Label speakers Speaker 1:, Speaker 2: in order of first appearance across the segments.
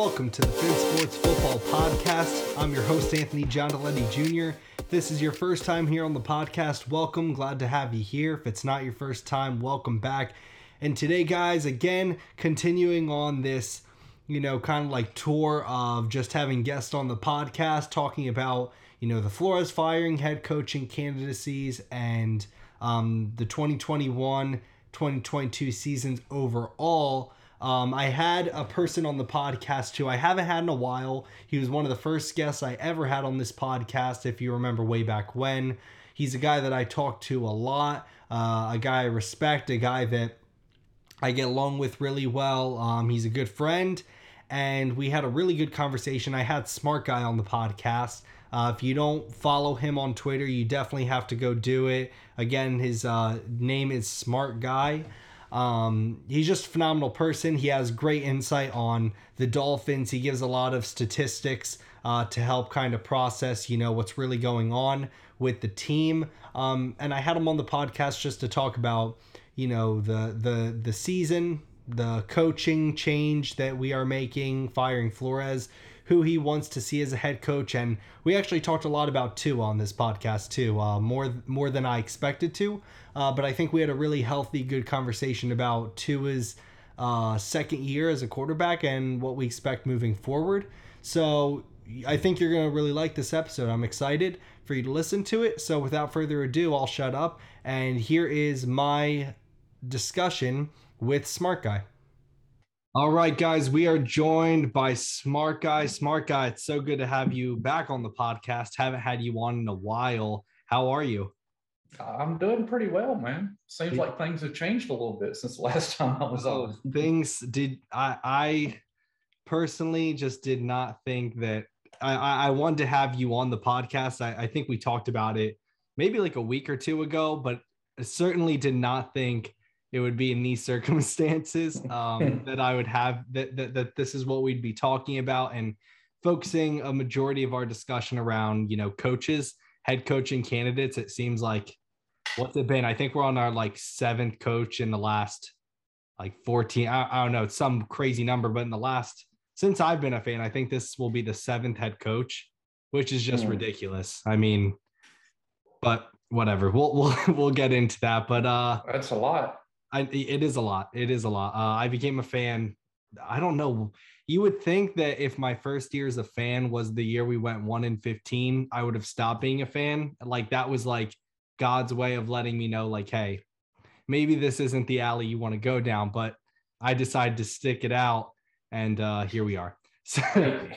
Speaker 1: welcome to the Fin Sports Football Podcast. I'm your host, Anthony Giandoletti Jr. If this is your first time here on the podcast, welcome. Glad to have you here. If it's not your first time, welcome back. And today, guys, again, continuing on this, you know, kind of like tour of just having guests on the podcast talking about, you know, the Flores firing head coaching candidacies and um, the 2021 2022 seasons overall. Um, I had a person on the podcast who I haven't had in a while. He was one of the first guests I ever had on this podcast, if you remember way back when. He's a guy that I talk to a lot, uh, a guy I respect, a guy that I get along with really well. Um, he's a good friend, and we had a really good conversation. I had Smart Guy on the podcast. Uh, if you don't follow him on Twitter, you definitely have to go do it. Again, his uh, name is Smart Guy. Um, he's just a phenomenal person. He has great insight on the Dolphins. He gives a lot of statistics uh, to help kind of process, you know, what's really going on with the team. Um, and I had him on the podcast just to talk about, you know, the the the season, the coaching change that we are making, firing Flores, who he wants to see as a head coach, and we actually talked a lot about Tua on this podcast too, uh, more more than I expected to. Uh, but I think we had a really healthy, good conversation about Tua's uh, second year as a quarterback and what we expect moving forward. So I think you're going to really like this episode. I'm excited for you to listen to it. So without further ado, I'll shut up. And here is my discussion with Smart Guy. All right, guys, we are joined by Smart Guy. Smart Guy, it's so good to have you back on the podcast. Haven't had you on in a while. How are you?
Speaker 2: I'm doing pretty well, man. Seems like things have changed a little bit since the last time I was
Speaker 1: oh,
Speaker 2: on.
Speaker 1: Things did I I personally just did not think that I, I wanted to have you on the podcast. I, I think we talked about it maybe like a week or two ago, but certainly did not think it would be in these circumstances um, that I would have that, that that this is what we'd be talking about and focusing a majority of our discussion around you know coaches head coaching candidates it seems like what's it been? I think we're on our like seventh coach in the last like 14. I, I don't know, it's some crazy number, but in the last since I've been a fan, I think this will be the seventh head coach, which is just mm. ridiculous. I mean, but whatever. We'll we'll we'll get into that. But uh
Speaker 2: that's a lot.
Speaker 1: I it is a lot. It is a lot. Uh, I became a fan. I don't know. You would think that if my first year as a fan was the year we went one in 15, I would have stopped being a fan. Like that was like God's way of letting me know, like, hey, maybe this isn't the alley you want to go down, but I decided to stick it out, and uh, here we are.
Speaker 2: So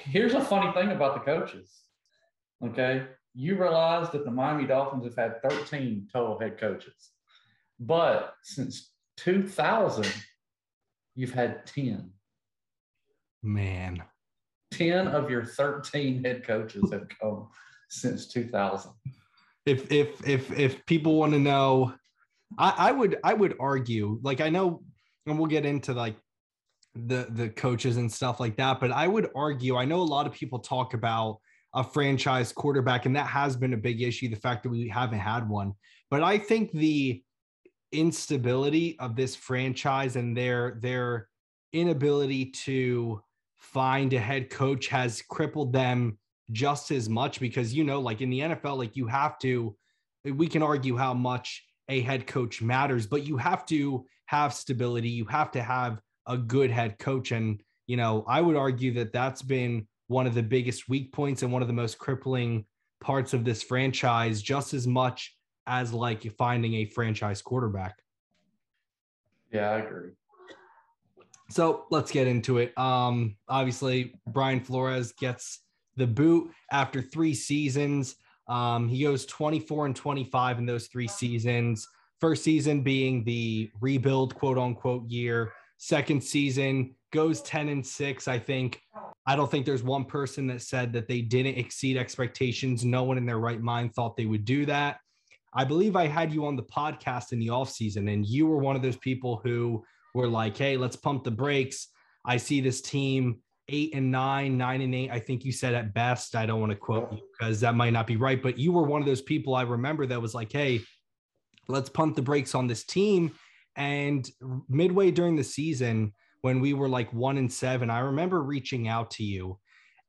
Speaker 2: here's a funny thing about the coaches. Okay, you realize that the Miami Dolphins have had 13 total head coaches, but since 2000, you've had 10.
Speaker 1: Man,
Speaker 2: 10 of your 13 head coaches have come since 2000
Speaker 1: if if if if people want to know I, I would i would argue like i know and we'll get into like the the coaches and stuff like that but i would argue i know a lot of people talk about a franchise quarterback and that has been a big issue the fact that we haven't had one. But i think the instability of this franchise and their their inability to find a head coach has crippled them just as much because you know like in the NFL like you have to we can argue how much a head coach matters but you have to have stability. You have to have a good head coach. And you know I would argue that that's been one of the biggest weak points and one of the most crippling parts of this franchise just as much as like finding a franchise quarterback.
Speaker 2: Yeah, I agree.
Speaker 1: So let's get into it. Um, obviously, Brian Flores gets the boot after three seasons. Um, he goes 24 and 25 in those three seasons. First season being the rebuild, quote unquote, year. Second season goes 10 and 6. I think, I don't think there's one person that said that they didn't exceed expectations. No one in their right mind thought they would do that. I believe I had you on the podcast in the offseason, and you were one of those people who were like, hey, let's pump the brakes. I see this team eight and nine, nine and eight. I think you said at best. I don't want to quote you because that might not be right, but you were one of those people I remember that was like, hey, let's pump the brakes on this team. And midway during the season, when we were like one and seven, I remember reaching out to you.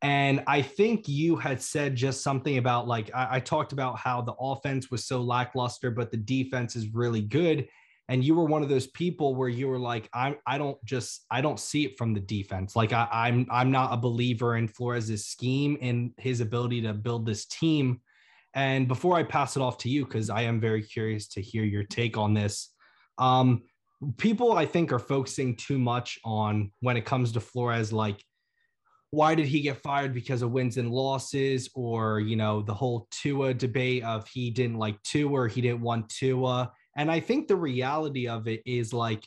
Speaker 1: And I think you had said just something about like, I, I talked about how the offense was so lackluster, but the defense is really good. And you were one of those people where you were like i i don't just i don't see it from the defense. Like I, i'm i'm not a believer in flores's scheme and his ability to build this team. And before i pass it off to you because i am very curious to hear your take on this um people i think are focusing too much on when it comes to flores like why did he get fired because of wins and losses or you know the whole tua debate of he didn't like tua or he didn't want tua and I think the reality of it is like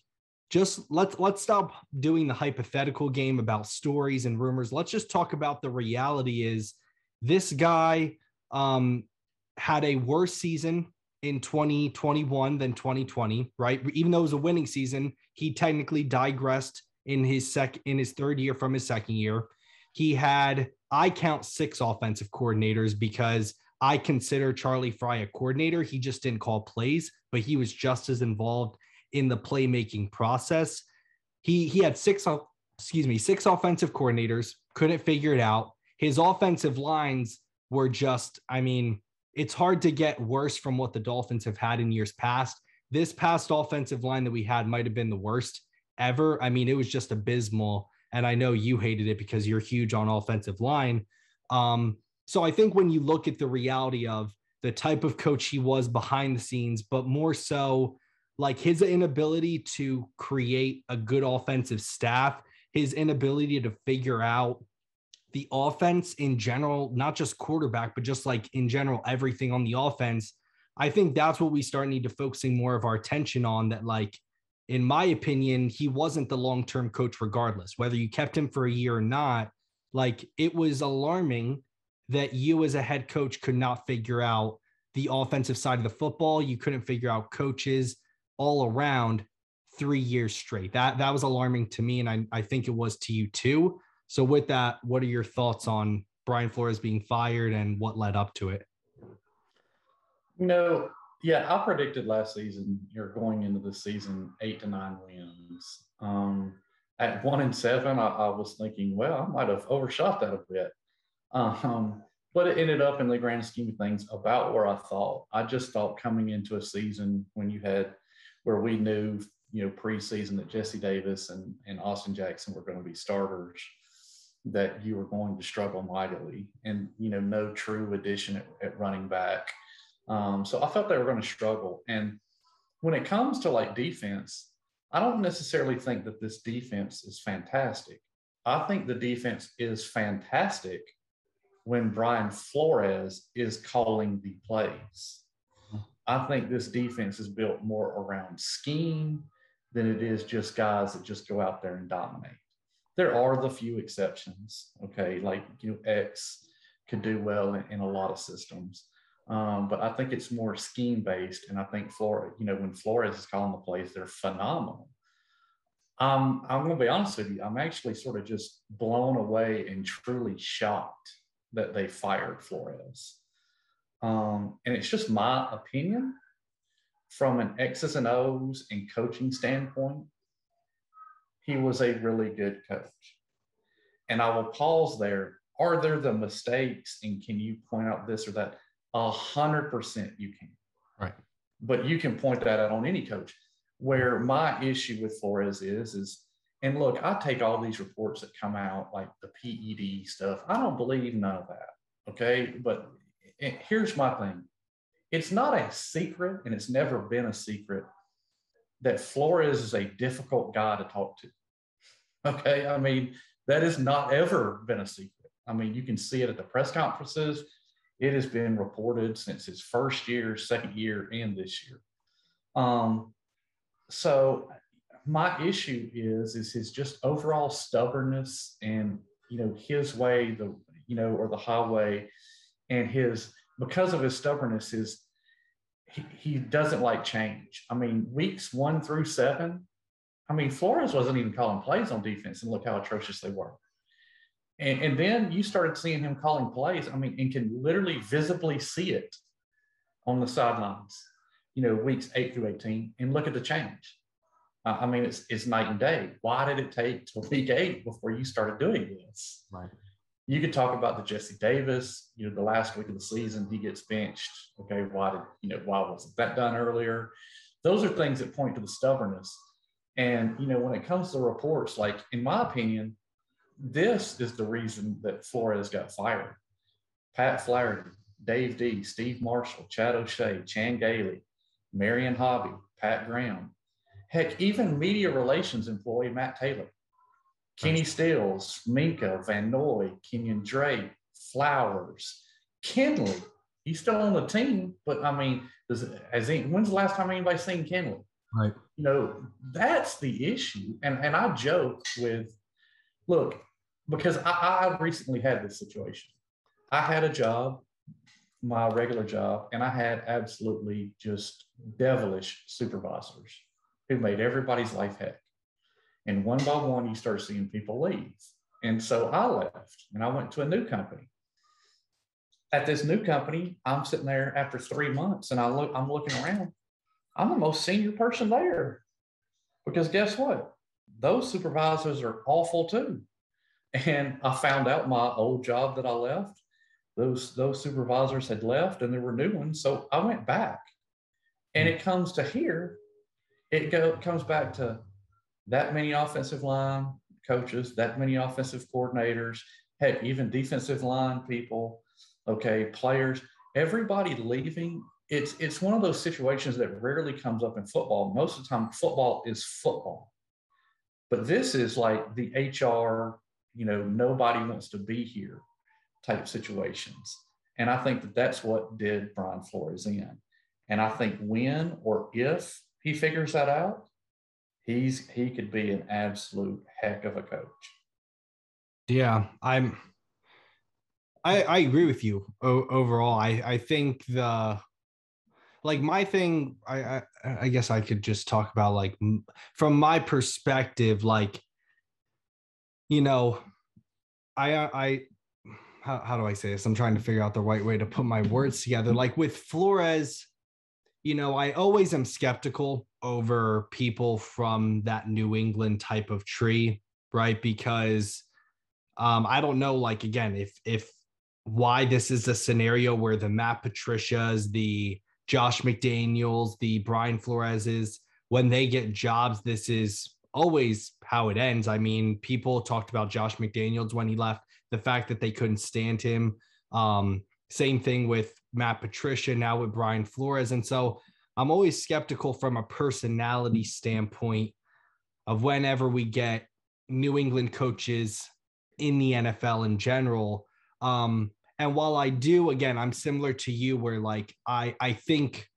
Speaker 1: just let's let's stop doing the hypothetical game about stories and rumors. Let's just talk about the reality is this guy um had a worse season in 2021 than 2020, right? Even though it was a winning season, he technically digressed in his sec in his third year from his second year. He had I count six offensive coordinators because I consider Charlie Frye a coordinator. He just didn't call plays, but he was just as involved in the playmaking process. He he had six excuse me, six offensive coordinators, couldn't figure it out. His offensive lines were just, I mean, it's hard to get worse from what the Dolphins have had in years past. This past offensive line that we had might have been the worst ever. I mean, it was just abysmal. And I know you hated it because you're huge on offensive line. Um, so I think when you look at the reality of the type of coach he was behind the scenes, but more so like his inability to create a good offensive staff, his inability to figure out the offense in general, not just quarterback, but just like in general, everything on the offense. I think that's what we start need to focusing more of our attention on. That, like, in my opinion, he wasn't the long term coach, regardless whether you kept him for a year or not. Like, it was alarming that you as a head coach could not figure out the offensive side of the football. You couldn't figure out coaches all around three years straight. That that was alarming to me, and I, I think it was to you too. So with that, what are your thoughts on Brian Flores being fired and what led up to it?
Speaker 2: No, yeah, I predicted last season you're going into the season eight to nine wins. Um, at one and seven, I, I was thinking, well, I might have overshot that a bit. Um, but it ended up in the grand scheme of things about where I thought. I just thought coming into a season when you had where we knew, you know, preseason that Jesse Davis and, and Austin Jackson were going to be starters, that you were going to struggle mightily and, you know, no true addition at, at running back. Um, so I felt they were going to struggle. And when it comes to like defense, I don't necessarily think that this defense is fantastic. I think the defense is fantastic when Brian Flores is calling the plays. I think this defense is built more around scheme than it is just guys that just go out there and dominate. There are the few exceptions, okay, like you know, X could do well in, in a lot of systems. Um, but I think it's more scheme based. And I think Flores, you know, when Flores is calling the plays, they're phenomenal. Um, I'm going to be honest with you. I'm actually sort of just blown away and truly shocked that they fired Flores. Um, and it's just my opinion from an X's and O's and coaching standpoint. He was a really good coach. And I will pause there. Are there the mistakes? And can you point out this or that? A hundred percent you can.
Speaker 1: Right.
Speaker 2: But you can point that out on any coach. Where my issue with Flores is, is and look, I take all these reports that come out, like the PED stuff. I don't believe none of that. Okay. But eh, here's my thing it's not a secret, and it's never been a secret that Flores is a difficult guy to talk to. Okay. I mean, that has not ever been a secret. I mean, you can see it at the press conferences. It has been reported since his first year, second year, and this year. Um, so my issue is is his just overall stubbornness and you know his way the you know or the highway and his because of his stubbornness is he, he doesn't like change i mean weeks one through seven i mean flores wasn't even calling plays on defense and look how atrocious they were and, and then you started seeing him calling plays i mean and can literally visibly see it on the sidelines you know weeks 8 through 18 and look at the change I mean, it's it's night and day. Why did it take till week eight before you started doing this?
Speaker 1: Right.
Speaker 2: You could talk about the Jesse Davis. You know, the last week of the season, he gets benched. Okay, why did you know why wasn't that done earlier? Those are things that point to the stubbornness. And you know, when it comes to reports, like in my opinion, this is the reason that Flores got fired. Pat Flaherty, Dave D, Steve Marshall, Chad O'Shea, Chan Gailey, Marion Hobby, Pat Graham, heck, even media relations employee Matt Taylor, Kenny Stills, Minkah, Van Noy, Kenyan Drake, Flowers, Kenley. He's still on the team, but I mean, does has he, when's the last time anybody seen Kenley?
Speaker 1: Right.
Speaker 2: You know, that's the issue. And and I joke with, look, because I, I recently had this situation. I had a job, my regular job, and I had absolutely just devilish supervisors who made everybody's life heck. And one by one, you start seeing people leave. And so I left and I went to a new company. At this new company, I'm sitting there after three months and I look, I'm looking around. I'm the most senior person there. Because guess what? Those supervisors are awful too. And I found out my old job that I left, those, those supervisors had left and there were new ones. So I went back. And it comes to here, it go, comes back to that many offensive line coaches, that many offensive coordinators, heck, even defensive line people, okay, players, everybody leaving. It's it's one of those situations that rarely comes up in football. Most of the time, football is football. But this is like the HR, you know, nobody wants to be here type situations. And I think that that's what did Brian Flores in. And I think when or if he figures that out, he's he could be an absolute heck of a coach.
Speaker 1: Yeah, I'm. I I agree with you o- overall. I I think the like my thing. I, I I guess I could just talk about like from my perspective, like you know, I I how, how do I say this? I'm trying to figure out the right way to put my words together. Like with Flores, you know, I always am skeptical over people from that New England type of tree, right? Because um, I don't know, like again, if if why this is a scenario where the Matt Patricias, the Josh McDaniels, the Brian Flores's, when they get jobs, this is always how it ends. I mean, people talked about Josh McDaniels when he left, the fact that they couldn't stand him. Um, same thing with Matt Patricia, now with Brian Flores. And so I'm always skeptical from a personality standpoint of whenever we get New England coaches in the NFL in general. Um, and while I do, again, I'm similar to you, where like I I think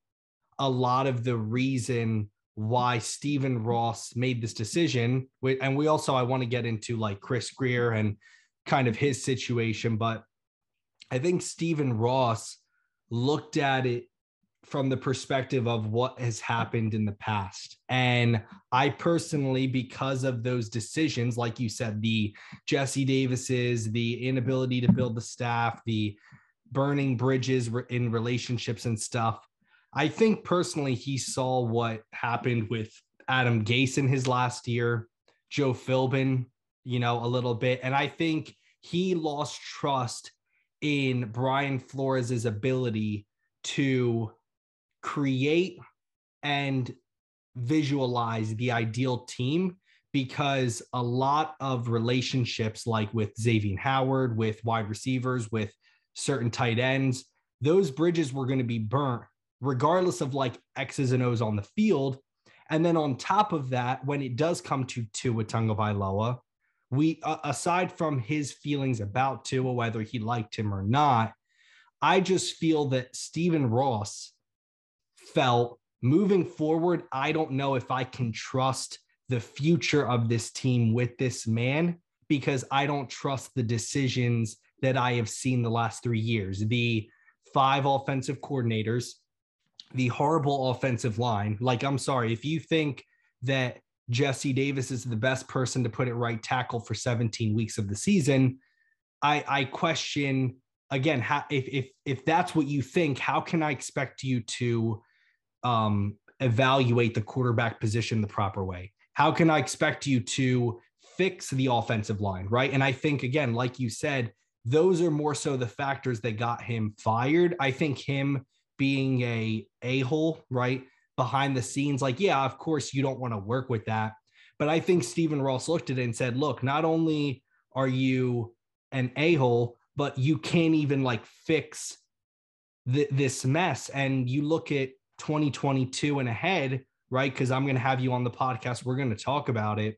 Speaker 1: a lot of the reason why Stephen Ross made this decision, and we also I want to get into like Chris Grier and kind of his situation, but I think Stephen Ross looked at it from the perspective of what has happened in the past. And I personally, because of those decisions, like you said, the Jesse Davises, the inability to build the staff, the burning bridges in relationships and stuff, I think personally he saw what happened with Adam Gase in his last year, Joe Philbin, you know, a little bit. And I think he lost trust in Brian Flores's ability to create and visualize the ideal team because a lot of relationships like with Xavier Howard, with wide receivers, with certain tight ends, those bridges were going to be burnt regardless of like X's and O's on the field. And then on top of that, when it does come to Tua Tagovailoa, we uh, aside from his feelings about Tua, whether he liked him or not, I just feel that Stephen Ross felt moving forward. I don't know if I can trust the future of this team with this man because I don't trust the decisions that I have seen the last three years. The five offensive coordinators, the horrible offensive line. Like, I'm sorry, if you think that Jesse Davis is the best person to put it right tackle for 17 weeks of the season, I, I question again how, if if if that's what you think, how can I expect you to um, evaluate the quarterback position the proper way? How can I expect you to fix the offensive line, right? And I think again, like you said, those are more so the factors that got him fired. I think him being a a-hole, right? Behind the scenes like, yeah, of course you don't want to work with that. But I think Stephen Ross looked at it and said, look, not only are you an a-hole, but you can't even like fix th- this mess. And you look at 2022 and ahead, right? Because I'm going to have you on the podcast. We're going to talk about it.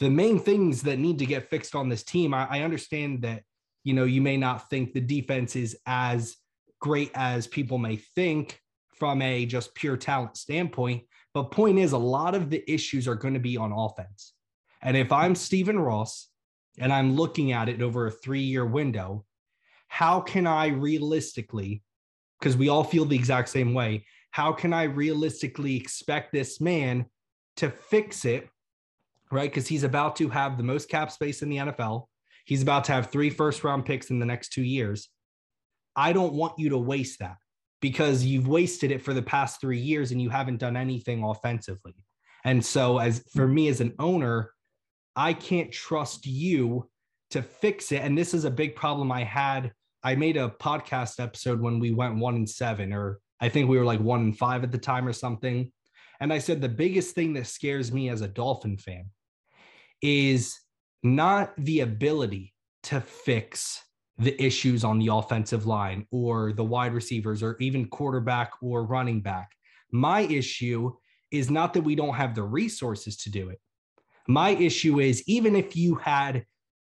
Speaker 1: The main things that need to get fixed on this team, I, I understand that, you know, you may not think the defense is as great as people may think from a just pure talent standpoint. But point is, a lot of the issues are going to be on offense. And if I'm Stephen Ross and I'm looking at it over a three year window, how can I realistically, because we all feel the exact same way, how can I realistically expect this man to fix it? Right. Because he's about to have the most cap space in the NFL. He's about to have three first round picks in the next two years. I don't want you to waste that because you've wasted it for the past three years and you haven't done anything offensively. And so, as for me as an owner, I can't trust you to fix it. And this is a big problem I had. I made a podcast episode when we went one and seven, or I think we were like one and five at the time or something. And I said the biggest thing that scares me as a Dolphin fan is not the ability to fix the issues on the offensive line or the wide receivers or even quarterback or running back. My issue is not that we don't have the resources to do it. My issue is even if you had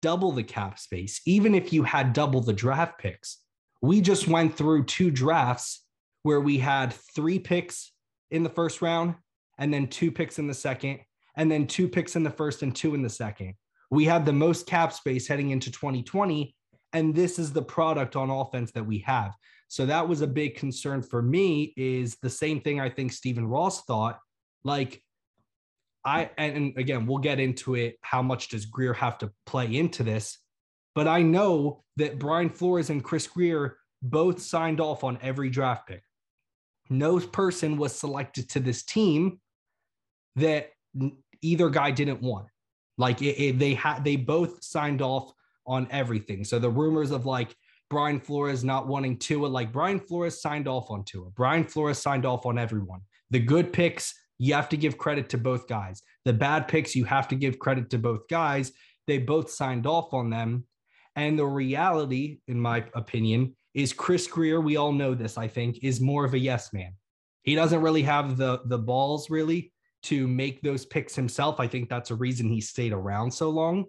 Speaker 1: double the cap space, even if you had double the draft picks, we just went through two drafts where we had three picks in the first round and then two picks in the second and then two picks in the first and two in the second. We had the most cap space heading into 2020 and this is the product on offense that we have. So that was a big concern for me is the same thing I think Stephen Ross thought like I and again we'll get into it how much does Grier have to play into this but I know that Brian Flores and Chris Grier both signed off on every draft pick no person was selected to this team that either guy didn't want. Like it, it, they had, they both signed off on everything. So the rumors of like Brian Flores not wanting Tua, like Brian Flores signed off on Tua. Brian Flores signed off on everyone. The good picks, you have to give credit to both guys. The bad picks, you have to give credit to both guys. They both signed off on them. And the reality, in my opinion, is Chris Grier, we all know this, I think, is more of a yes man. He doesn't really have the the balls really to make those picks himself. I think that's a reason he stayed around so long.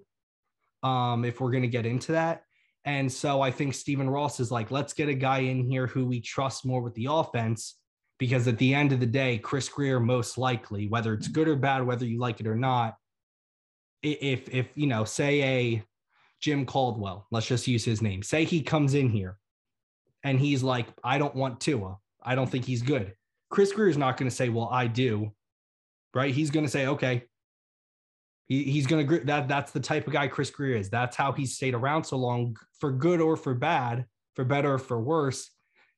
Speaker 1: Um, if we're gonna get into that. And so I think Stephen Ross is like, let's get a guy in here who we trust more with the offense. Because at the end of the day, Chris Grier most likely, whether it's good or bad, whether you like it or not, if if you know, say a Jim Caldwell, let's just use his name. Say he comes in here and he's like, I don't want Tua. I don't think he's good. Chris Grier is not going to say, Well, I do. Right. He's going to say, Okay. He, he's going to, that, that's the type of guy Chris Grier is. That's how he's stayed around so long, for good or for bad, for better or for worse.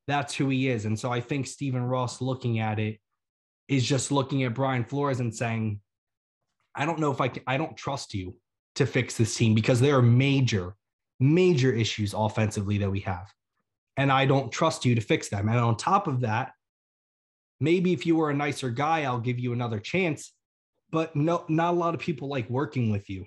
Speaker 1: That's who he is. And so I think Stephen Ross looking at it is just looking at Brian Flores and saying, I don't know if I can, I don't trust you to fix this team because there are major, major issues offensively that we have and I don't trust you to fix them. And on top of that, maybe if you were a nicer guy, I'll give you another chance. But no, not a lot of people like working with you.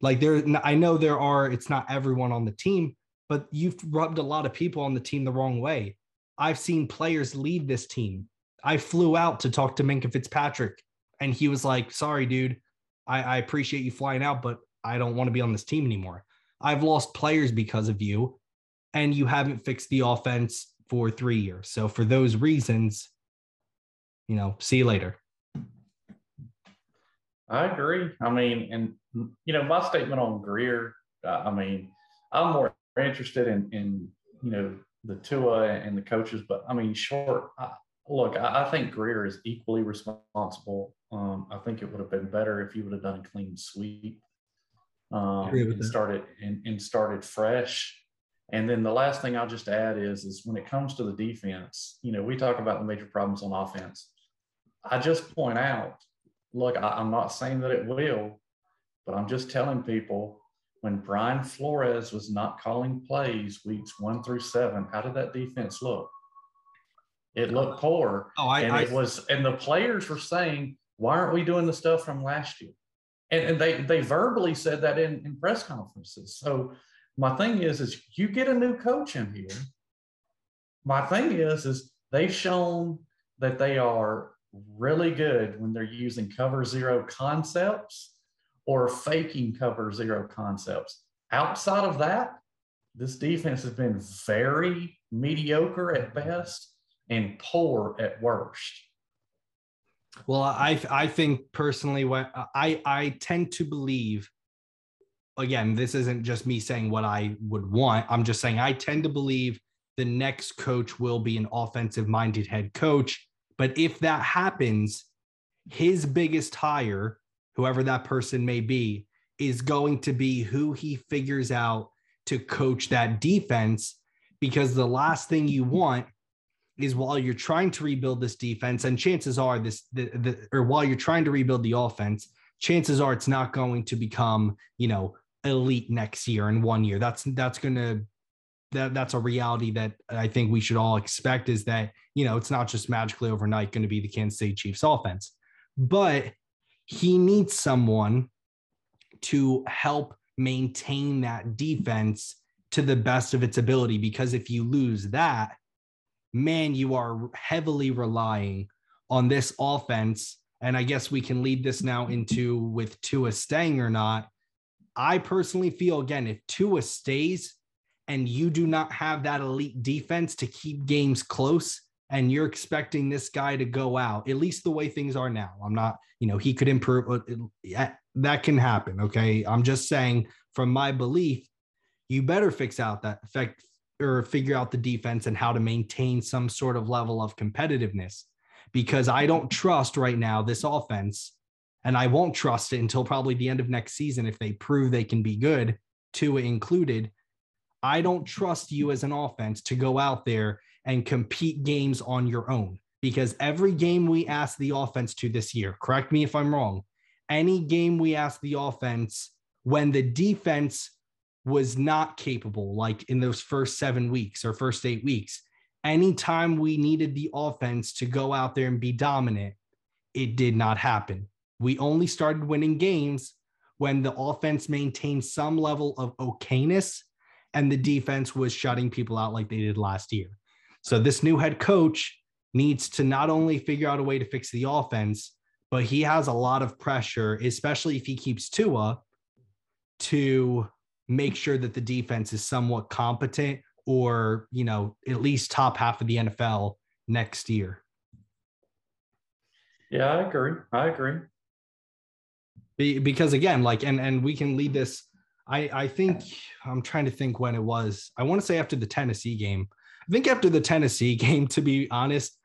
Speaker 1: Like there, I know there are. It's not everyone on the team, but you've rubbed a lot of people on the team the wrong way. I've seen players leave this team. I flew out to talk to Minkah Fitzpatrick, and he was like, "Sorry, dude. I, I appreciate you flying out, but I don't want to be on this team anymore. I've lost players because of you and you haven't fixed the offense for three years. So for those reasons, you know, see you later.
Speaker 2: I agree. I mean, and you know, my statement on Grier. uh, I mean, I'm more interested in in you know the Tua and the coaches, but I mean, short. I, look, I, I, think Grier is equally responsible. Um, I think it would have been better if you would have done a clean sweep um, and started and, and started fresh. And then the last thing I'll just add is, is when it comes to the defense, you know, we talk about the major problems on offense. I just point out look, I, I'm not saying that it will, but I'm just telling people when Brian Flores was not calling plays weeks one through seven, how did that defense look? It looked poor.
Speaker 1: Oh, I,
Speaker 2: and
Speaker 1: I
Speaker 2: it was, and the players were saying, why aren't we doing the stuff from last year? And, and they they verbally said that in, in press conferences. So my thing is, is you get a new coach in here. My thing is, is they've shown that they are really good when they're using cover zero concepts or faking cover zero concepts. Outside of that, this defense has been very mediocre at best and poor at worst.
Speaker 1: Well, I I think personally, what I I tend to believe. Again, this isn't just me saying what I would want. I'm just saying I tend to believe the next coach will be an offensive minded head coach. But if that happens, his biggest hire, whoever that person may be, is going to be who he figures out to coach that defense. Because the last thing you want is while you're trying to rebuild this defense, and chances are this, the, the, or while you're trying to rebuild the offense, chances are it's not going to become, you know, elite next year in one year. That's that's going to that that's a reality that I think we should all expect is that you know it's not just magically overnight going to be the Kansas City Chiefs offense, but he needs someone to help maintain that defense to the best of its ability because if you lose that man, you are heavily relying on this offense. And I guess we can lead this now into with Tua staying or not. I personally feel again, if Tua stays and you do not have that elite defense to keep games close, and you're expecting this guy to go out, at least the way things are now. I'm not, you know, he could improve. That can happen. Okay. I'm just saying, from my belief, you better fix out that effect, or figure out the defense and how to maintain some sort of level of competitiveness because I don't trust right now this offense and I won't trust it until probably the end of next season if they prove they can be good, Tua included. I don't trust you as an offense to go out there and compete games on your own because every game we asked the offense to this year, correct me if I'm wrong, any game we asked the offense when the defense was not capable, like in those first seven weeks or first eight weeks. Anytime we needed the offense to go out there and be dominant, it did not happen. We only started winning games when the offense maintained some level of okayness and the defense was shutting people out like they did last year. So this new head coach needs to not only figure out a way to fix the offense, but he has a lot of pressure, especially if he keeps Tua, to make sure that the defense is somewhat competent or, you know, at least top half of the NFL next year.
Speaker 2: Yeah, I agree. I agree.
Speaker 1: Be, because again, like, and and we can lead this. I I think I'm trying to think when it was. I want to say after the Tennessee game. I think after the Tennessee game, to be honest,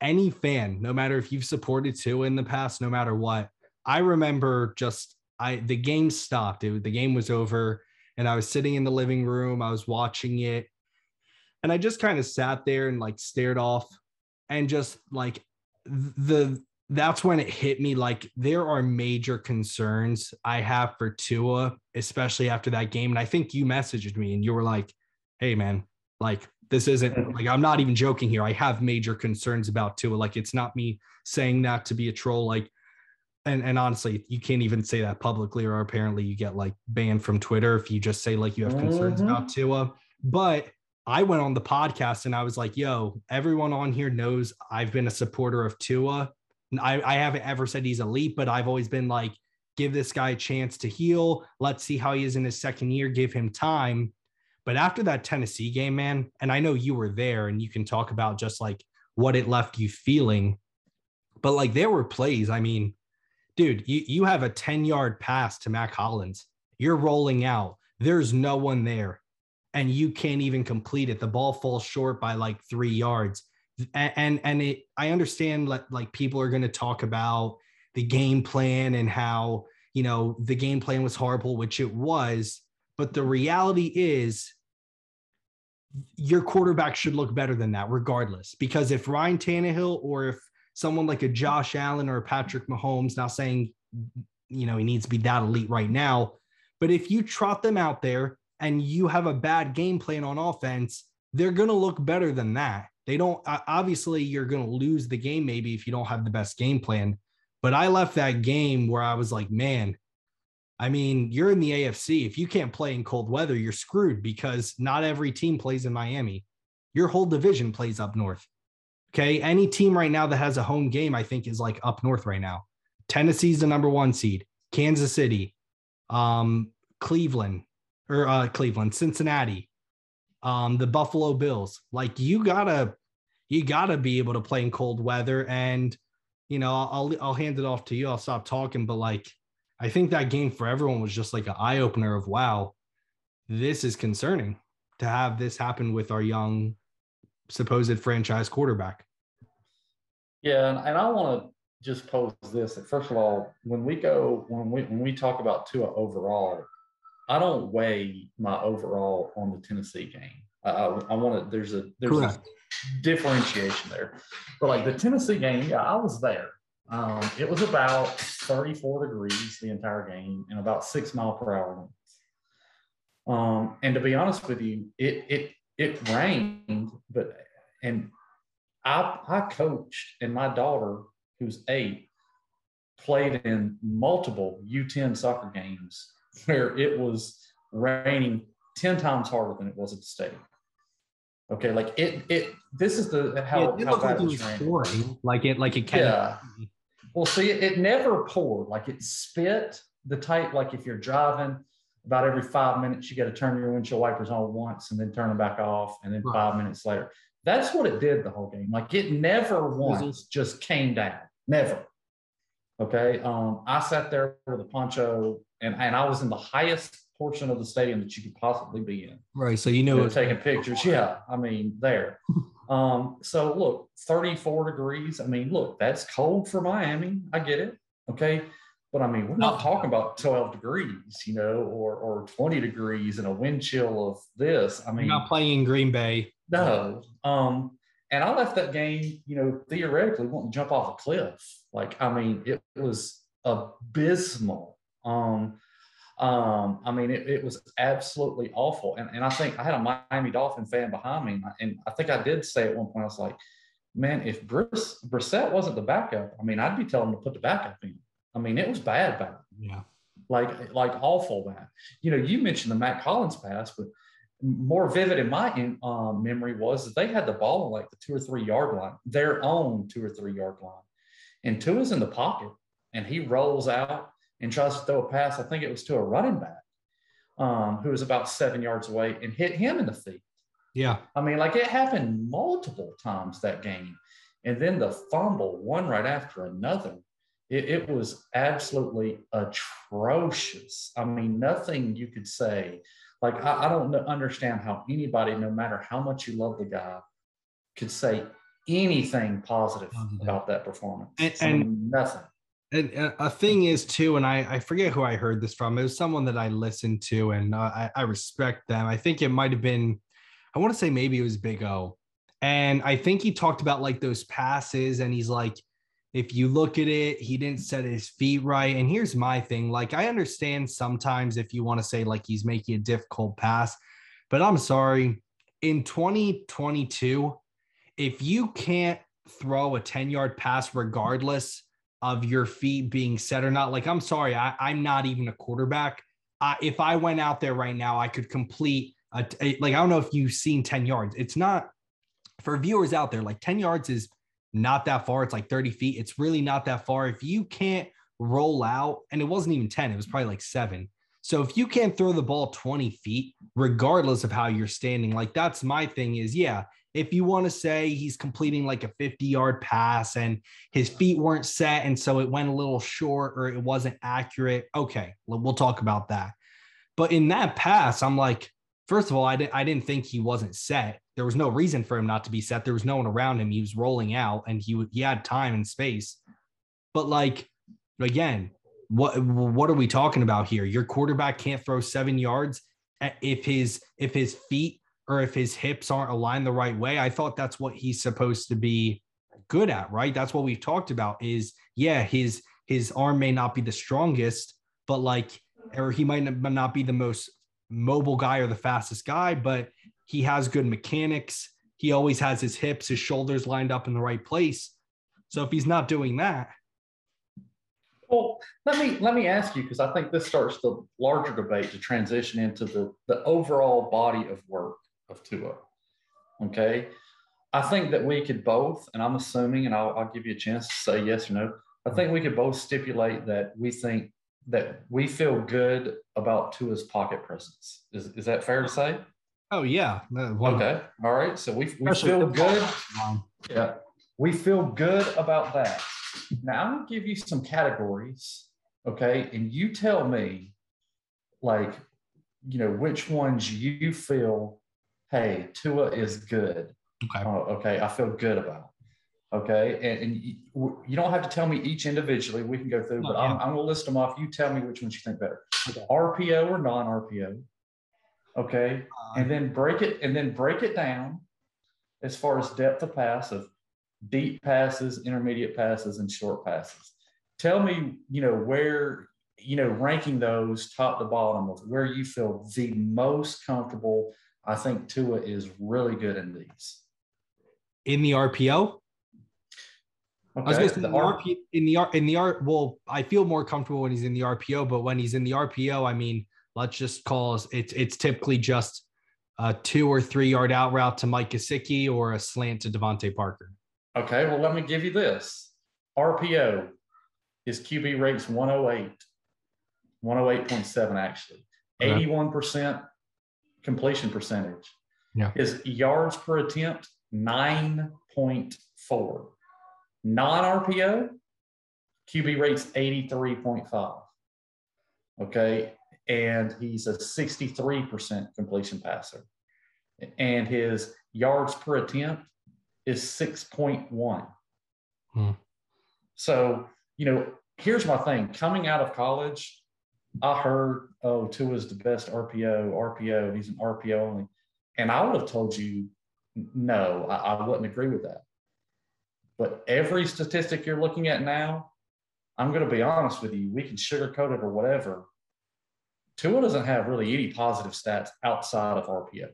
Speaker 1: any fan, no matter if you've supported Tua in the past, no matter what, I remember just I the game stopped. It, the game was over and I was sitting in the living room, I was watching it, and I just kind of sat there and like stared off and just like the that's when it hit me like there are major concerns I have for Tua, especially after that game. And I think you messaged me and you were like, hey man, like this isn't like I'm not even joking here. I have major concerns about Tua. Like it's not me saying that to be a troll. Like and and honestly, you can't even say that publicly, or apparently you get like banned from Twitter if you just say like you have concerns mm-hmm. about Tua. But I went on the podcast and I was like, "Yo, everyone on here knows I've been a supporter of Tua. I, I haven't ever said he's elite, but I've always been like, give this guy a chance to heal. Let's see how he is in his second year. Give him time." But after that Tennessee game, man, and I know you were there, and you can talk about just like what it left you feeling. But like there were plays. I mean dude, you, you have a 10 yard pass to Mack Hollins. You're rolling out. There's no one there. And you can't even complete it. The ball falls short by like three yards. And and, it I understand like, like people are going to talk about the game plan and how you know the game plan was horrible, which it was. But the reality is your quarterback should look better than that, regardless. Because if Ryan Tannehill or if someone like a Josh Allen or a Patrick Mahomes. Now saying, you know, he needs to be that elite right now. But if you trot them out there and you have a bad game plan on offense, they're going to look better than that. They don't, obviously, you're going to lose the game maybe if you don't have the best game plan. But I left that game where I was like, man, I mean, you're in the AFC. If you can't play in cold weather, you're screwed because not every team plays in Miami. Your whole division plays up north. Okay. Any team right now that has a home game, I think, is like up north right now. Tennessee's the number one seed, Kansas City, um, Cleveland, or uh, Cleveland, Cincinnati, um, the Buffalo Bills. Like you gotta, you gotta be able to play in cold weather. And you know, I'll I'll hand it off to you. I'll stop talking, but like I think that game for everyone was just like an eye opener of wow, this is concerning to have this happen with our young supposed franchise quarterback.
Speaker 2: Yeah, and, and I want to just pose this. First of all, when we go when we when we talk about Tua overall, I don't weigh my overall on the Tennessee game. I, I, I want to. There's a there's Correct. a differentiation there, but like the Tennessee game, yeah, I was there. Um, it was about 34 degrees the entire game and about six mile per hour winds. Um, and to be honest with you, it it it rained, but and I I coached and my daughter, who's eight, played in multiple U10 soccer games where it was raining 10 times harder than it was at the stadium. Okay, like it it this is the how, yeah, it how bad like it was
Speaker 1: pouring. Like it like it can
Speaker 2: yeah. Well, see, it, it never poured. Like it spit the type, like if you're driving about every five minutes, you got to turn your windshield wipers on once and then turn them back off. And then right. five minutes later. That's what it did the whole game. Like it never once just came down. Never. Okay. Um, I sat there with a poncho and, and I was in the highest portion of the stadium that you could possibly be in.
Speaker 1: Right. So you know,
Speaker 2: you know taking pictures. Yeah. I mean, there. Um, so look, 34 degrees. I mean, look, that's cold for Miami. I get it. Okay. But I mean, we're not talking about 12 degrees, you know, or or 20 degrees and a wind chill of this. I mean,
Speaker 1: You're not playing in Green Bay.
Speaker 2: No. Um, and I left that game, you know, theoretically wanting to jump off a cliff. Like, I mean, it was abysmal. Um, um, I mean, it, it, was absolutely awful. And, and I think I had a Miami Dolphin fan behind me. And I think I did say at one point, I was like, man, if Bruce Brissett wasn't the backup, I mean, I'd be telling him to put the backup in. I mean, it was bad, bad.
Speaker 1: Yeah.
Speaker 2: Like, like awful bad. You know, you mentioned the Mack Hollins pass, but more vivid in my in, um, memory was that they had the ball on like the two or three yard line, their own two or three yard line. And Tua's in the pocket and he rolls out and tries to throw a pass. I think it was to a running back um, who was about seven yards away and hit him in the feet.
Speaker 1: Yeah.
Speaker 2: I mean, like it happened multiple times that game. And then the fumble, one right after another. It, it was absolutely atrocious. I mean, nothing you could say. Like, I, I don't understand how anybody, no matter how much you love the guy, could say anything positive about that performance.
Speaker 1: And, I mean, nothing a thing is too, and I, I forget who I heard this from. It was someone that I listened to, and uh, I, I respect them. I think it might have been, I want to say maybe it was Big O, and I think he talked about like those passes, and he's like, if you look at it, he didn't set his feet right. And here's my thing: like I understand sometimes if you want to say like he's making a difficult pass, but I'm sorry, in 2022, if you can't throw a 10 yard pass regardless of your feet being set or not. Like, I'm sorry, I, am not even a quarterback. I, if I went out there right now, I could complete a, a, like I don't know if you've seen 10 yards. It's not for viewers out there, like 10 yards is not that far. It's like 30 feet. It's really not that far. If you can't roll out, and it wasn't even 10, it was probably like seven. So if you can't throw the ball 20 feet, regardless of how you're standing, like that's my thing is, yeah, if you want to say he's completing like a 50 yard pass and his feet weren't set and so it went a little short or it wasn't accurate, okay, we'll talk about that. But in that pass, I'm like, first of all, I didn't I didn't think he wasn't set. There was no reason for him not to be set. There was no one around him. He was rolling out and he he had time and space. But like again, what what are we talking about here? Your quarterback can't throw 7 yards eh, if his if his feet or if his hips aren't aligned the right way. I thought that's what he's supposed to be good at, right? That's what we've talked about is yeah, his his arm may not be the strongest, but like or he might not be the most mobile guy or the fastest guy, but he has good mechanics. He always has his hips, his shoulders lined up in the right place. So if he's not doing that,
Speaker 2: well, let me let me ask you because I think this starts the larger debate to transition into the the overall body of work of Tua. Okay, I think that we could both, and I'm assuming, and I'll, I'll give you a chance to say yes or no. I think we could both stipulate that we think that we feel good about Tua's pocket presence. Is, is that fair to say?
Speaker 1: Oh yeah.
Speaker 2: Okay. All right. So we, we feel good. Yeah. We feel good about that. Now I'm gonna give you some categories. Okay. And you tell me like, you know, which ones you feel, hey, Tua is good. Okay. Uh, okay. I feel good about. Okay. And, and you, you, don't have to tell me each individually. We can go through, but I'm, I'm going to list them off. You tell me which ones you think better. Okay. RPO or non RPO. Okay. Uh, and then break it and then break it down as far as depth of pass of deep passes, intermediate passes, and short passes. Tell me, you know, where, you know, ranking those top to bottom of where you feel the most comfortable. I think Tua is really good in these.
Speaker 1: In the RPO? Okay. I was going to say the RP in the in the R. Well, I feel more comfortable when he's in the RPO, but when he's in the RPO, I mean, let's just call it. It's it's typically just a two or three yard out route to Mike Gesicki or a slant to DeVante Parker.
Speaker 2: Okay, well, let me give you this. RPO, his QB rates 108, 108.7 actually, okay. 81% completion percentage.
Speaker 1: Yeah.
Speaker 2: His yards per attempt 9.4. Non RPO, QB rates 83.5. Okay. And he's a 63% completion passer. And his yards per attempt is 6.1. Hmm. So, you know, here's my thing coming out of college, I heard, oh, Tua's the best RPO, RPO, he's an RPO only. And I would have told you, no, I, I wouldn't agree with that. But every statistic you're looking at now, I'm going to be honest with you, we can sugarcoat it or whatever. Tua doesn't have really any positive stats outside of RPO,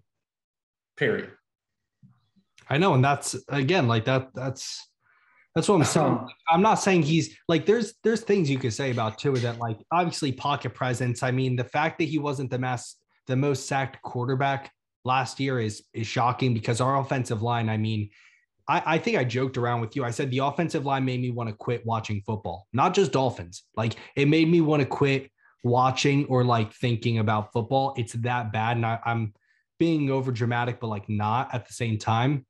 Speaker 2: period.
Speaker 1: I know. And that's, again, like that, that's, that's what I'm saying. I'm not saying he's like there's there's things you could say about Tua that like obviously pocket presence. I mean, the fact that he wasn't the mass the most sacked quarterback last year is is shocking because our offensive line, I mean, I, I think I joked around with you. I said the offensive line made me want to quit watching football, not just Dolphins. Like it made me want to quit watching or like thinking about football. It's that bad. And I, I'm being over dramatic, but like not at the same time.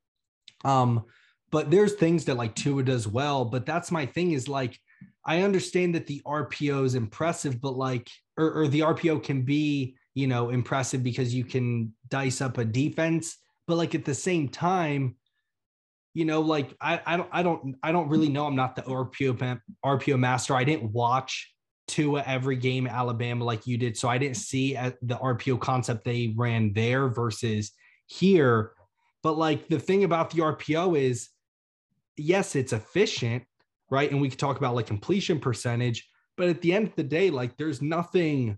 Speaker 1: Um, but there's things that like Tua does well, but that's my thing is like I understand that the RPO is impressive, but like or, or the RPO can be, you know, impressive because you can dice up a defense, but like at the same time, you know, like I, I don't I don't I don't really know. I'm not the RPO RPO master. I didn't watch Tua every game Alabama like you did, so I didn't see uh, the RPO concept they ran there versus here. But like the thing about the RPO is, yes, it's efficient, right? And we could talk about like completion percentage, but at the end of the day, like there's nothing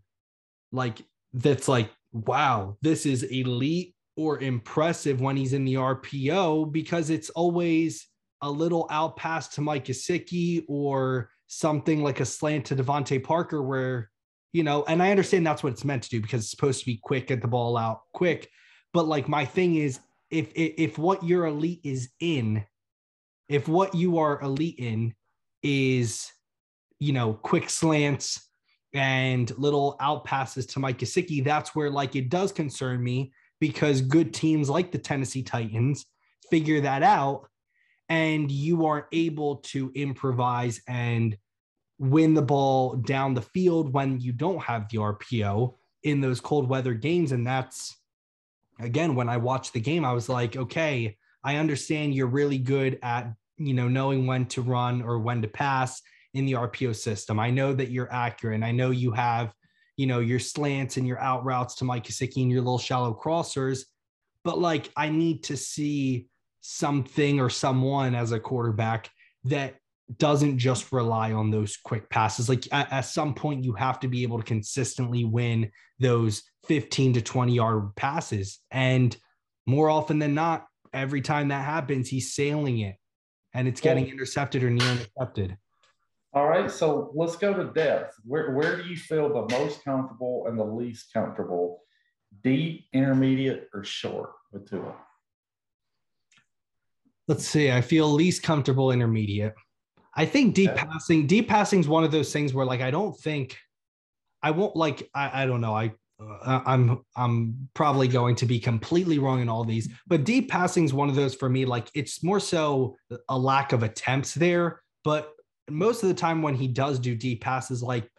Speaker 1: like that's like wow, this is elite or impressive when he's in the RPO because it's always a little out pass to Mike Gesicki or something like a slant to DeVante Parker where, you know, and I understand that's what it's meant to do because it's supposed to be quick, get the ball out quick. But like my thing is if if, if what your elite is in, if what you are elite in is, you know, quick slants and little out passes to Mike Gesicki, that's where like it does concern me because good teams like the Tennessee Titans figure that out and you are able to improvise and win the ball down the field when you don't have the RPO in those cold weather games. And that's again, when I watched the game, I was like, okay, I understand you're really good at, you know, knowing when to run or when to pass in the RPO system. I know that you're accurate. And I know you have you know, your slants and your out routes to Mike Gesicki and your little shallow crossers. But like, I need to see something or someone as a quarterback that doesn't just rely on those quick passes. Like at, at, some point, you have to be able to consistently win those 15 to 20 yard passes. And more often than not, every time that happens, he's sailing it and it's getting intercepted or near intercepted.
Speaker 2: All right. So let's go to depth. Where, where do you feel the most comfortable and the least comfortable? Deep, intermediate, or short with Tua?
Speaker 1: Let's see. I feel least comfortable intermediate. I think deep passing, deep passing is one of those things where like I don't think I won't like I, I don't know. I Uh, I'm I'm probably going to be completely wrong in all these, but deep passing is one of those for me. Like it's more so a lack of attempts there, but most of the time when he does do deep passes, like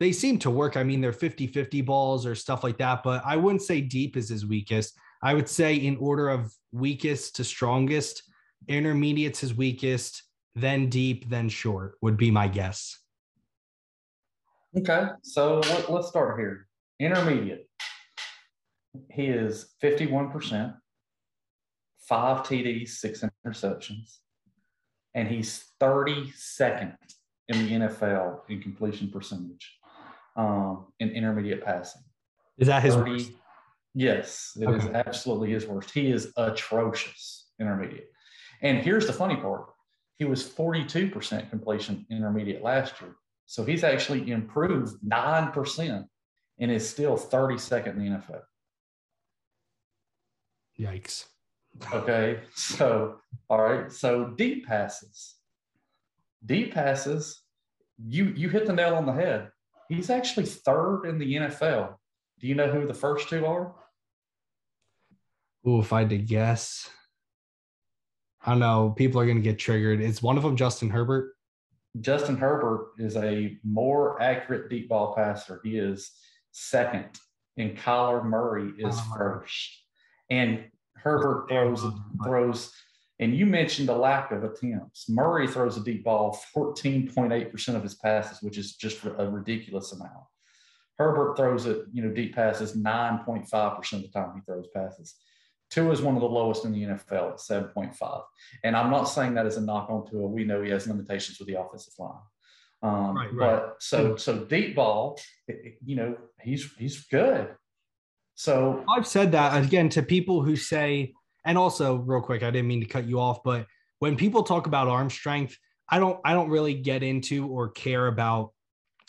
Speaker 1: they seem to work. I mean, they're 50 50 balls or stuff like that, but I wouldn't say deep is his weakest. I would say, in order of weakest to strongest, intermediate's his weakest, then deep, then short would be my guess.
Speaker 2: Okay, so let, us start here. Intermediate. He is 51%, five TDs, six interceptions, and he's 32nd in the NFL in completion percentage um, in intermediate passing.
Speaker 1: Is that his 30, worst?
Speaker 2: Yes, it okay. is absolutely his worst. He is atrocious intermediate. And here's the funny part he was 42% completion intermediate last year. So he's actually improved 9% and is still 32nd in the NFL.
Speaker 1: Yikes.
Speaker 2: Okay. So, all right. So deep passes. Deep passes, you you hit the nail on the head. He's actually third in the NFL. Do you know who the first two are?
Speaker 1: Oh, if I had to guess, I don't know. People are going to get triggered. Is one of them Justin Herbert?
Speaker 2: Justin Herbert is a more accurate deep ball passer. He is second, and Kyler Murray is first. And Herbert throws throws, and you mentioned the lack of attempts. Murray throws a deep ball 14.8% of his passes, which is just a ridiculous amount. Herbert throws it, you know, deep passes 9.5% of the time he throws passes. Tua is one of the lowest in the NFL at 7.5. And I'm not saying that as a knock on Tua. We know he has limitations with the offensive line. Um, right, right. But so so deep ball, you know, he's he's good. So
Speaker 1: I've said that again to people who say, and also real quick, I didn't mean to cut you off, but when people talk about arm strength, I don't I don't really get into or care about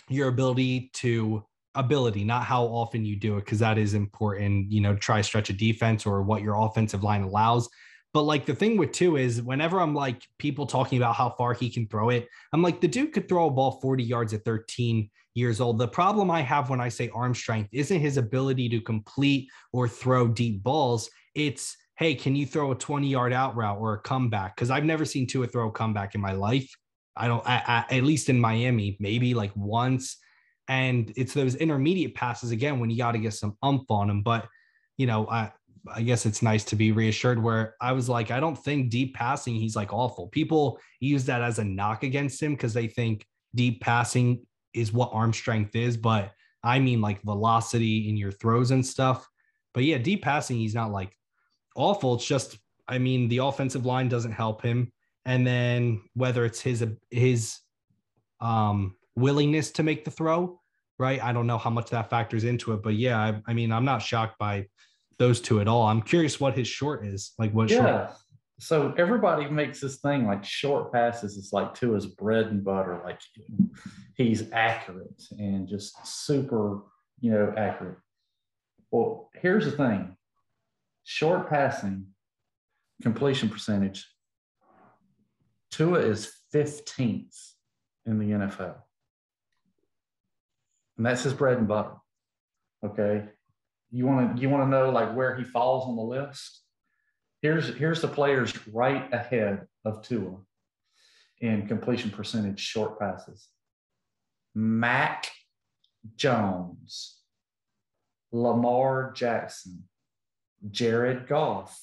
Speaker 1: your ability to ability, not how often you do it, because that is important. You know, try stretch a defense or what your offensive line allows. But like the thing with Tua is whenever I'm like people talking about how far he can throw it, I'm like the dude could throw a ball 40 yards at 13 years old. The problem I have when I say arm strength isn't his ability to complete or throw deep balls. It's hey, can you throw a 20 yard out route or a comeback? Because I've never seen two Tua throw a comeback in my life. I don't, I, I, at least in Miami, maybe like once and it's those intermediate passes again when you got to get some ump on them. But you know, I I guess it's nice to be reassured where I was like, I don't think deep passing, he's like awful. People use that as a knock against him because they think deep passing is what arm strength is, but I mean like velocity in your throws and stuff. But yeah, deep passing, he's not like awful. It's just, I mean, the offensive line doesn't help him. And then whether it's his his um willingness to make the throw, right? I don't know how much that factors into it, but yeah, I, I mean, I'm not shocked by those two at all. I'm curious what his short is, like what yeah. short.
Speaker 2: So everybody makes this thing like short passes is like to his bread and butter. Like he's accurate and just super, you know, accurate. Well, here's the thing: short passing completion percentage. Tua is 15th in the NFL and that's his bread and butter. Okay. You want to you want to know like where he falls on the list? Here's here's the players right ahead of Tua in completion percentage short passes. Mac Jones, Lamar Jackson, Jared Goff,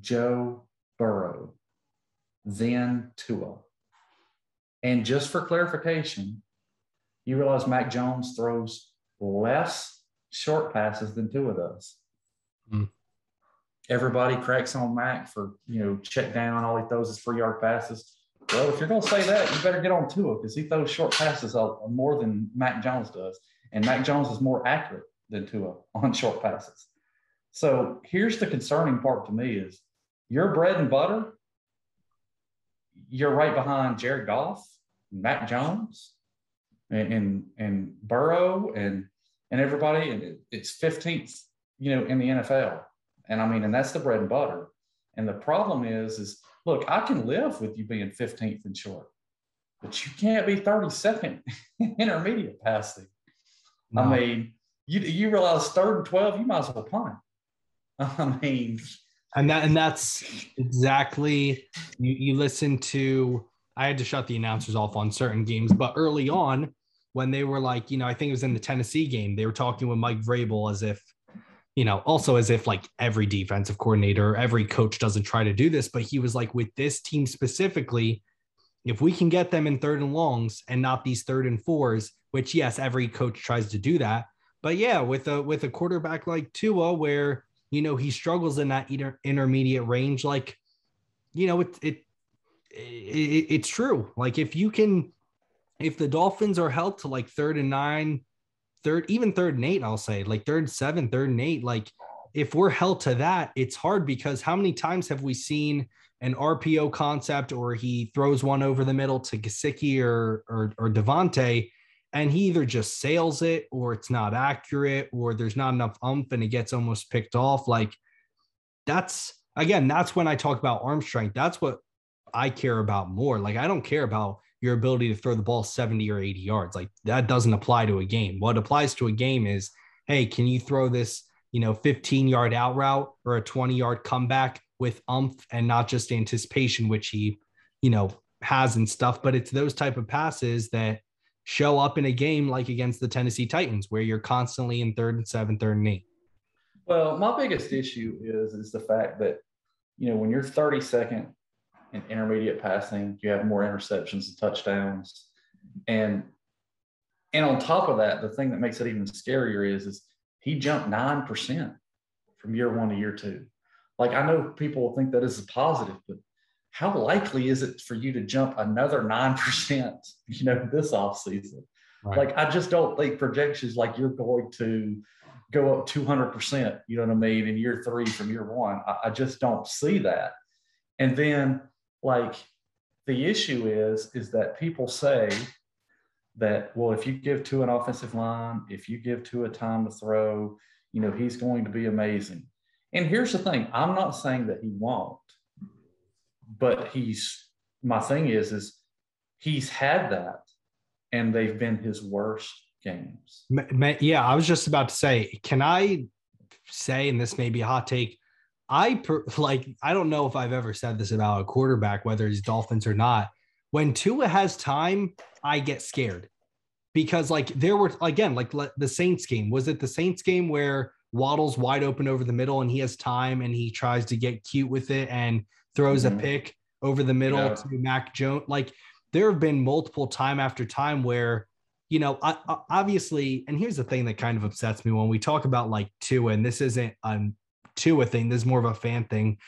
Speaker 2: Joe Burrow, then Tua. And just for clarification, you realize Mac Jones throws less short passes than Tua does. Mm. everybody cracks on Mac for you know check down, all he throws is three yard passes. Well, if you're going to say that, you better get on Tua because he throws short passes more than Mac Jones does, and Mac Jones is more accurate than Tua on short passes. So here's the concerning part to me: is your bread and butter. You're right behind Jared Goff, Mac Jones, and and, and Burrow, and and everybody, and it's 15th, you know, in the NFL. And I mean, and that's the bread and butter. And the problem is, is look, I can live with you being 15th and short, but you can't be 32nd intermediate passing. No. I mean, you you realize third and 12, you might as well punt. I mean,
Speaker 1: and that and that's exactly you, you listen to I had to shut the announcers off on certain games, but early on, when they were like, you know, I think it was in the Tennessee game, they were talking with Mike Vrabel as if you know, also as if like every defensive coordinator, every coach doesn't try to do this, but he was like, with this team specifically, if we can get them in third and longs and not these third and fours, which yes, every coach tries to do that. But yeah, with a with a quarterback like Tua, where you know he struggles in that inter- intermediate range, like you know, it, it it it's true. Like if you can, if the Dolphins are held to like third and nine, third, even third and eight, I'll say like third, and seven, third and eight. Like if we're held to that, it's hard because how many times have we seen an RPO concept or he throws one over the middle to Gesicki or, or, or and he either just sails it or it's not accurate or there's not enough umph and it gets almost picked off. Like that's again, that's when I talk about arm strength. That's what I care about more. Like I don't care about your ability to throw the ball 70 or 80 yards. Like that doesn't apply to a game. What applies to a game is, hey, can you throw this, you know, 15 yard out route or a 20 yard comeback with umph and not just anticipation, which he, you know, has and stuff. But it's those type of passes that show up in a game like against the Tennessee Titans, where you're constantly in third and seven, third and eight.
Speaker 2: Well, my biggest issue is is the fact that, you know, when you're 32nd in intermediate passing. You have more interceptions and touchdowns. And and on top of that, the thing that makes it even scarier is, is he jumped 9% from year one to year two. Like I know people think that is a positive, but how likely is it for you to jump another 9%, you know, this offseason? Right. Like I just don't think projections like you're going to go up 200%, you know what I mean, in year three from year one. I, I just don't see that. And then like the issue is is that people say that well if you give Tua an offensive line if you give Tua a time to throw you know he's going to be amazing. And here's the thing i'm not saying that he won't but he's my thing is is he's had that and they've been his worst games.
Speaker 1: Yeah i was just about to say can i say and this may be a hot take I per, like I don't know if I've ever said this about a quarterback, whether he's Dolphins or not. When Tua has time, I get scared because like there were again like the Saints game. Was it the Saints game where Waddle's wide open over the middle and he has time and he tries to get cute with it and throws mm-hmm. a pick over the middle yeah. to Mac Jones? Like there have been multiple time after time where you know, I, I, obviously, and here's the thing that kind of upsets me when we talk about like Tua, and this isn't um, Tua thing. This is more of a fan thing.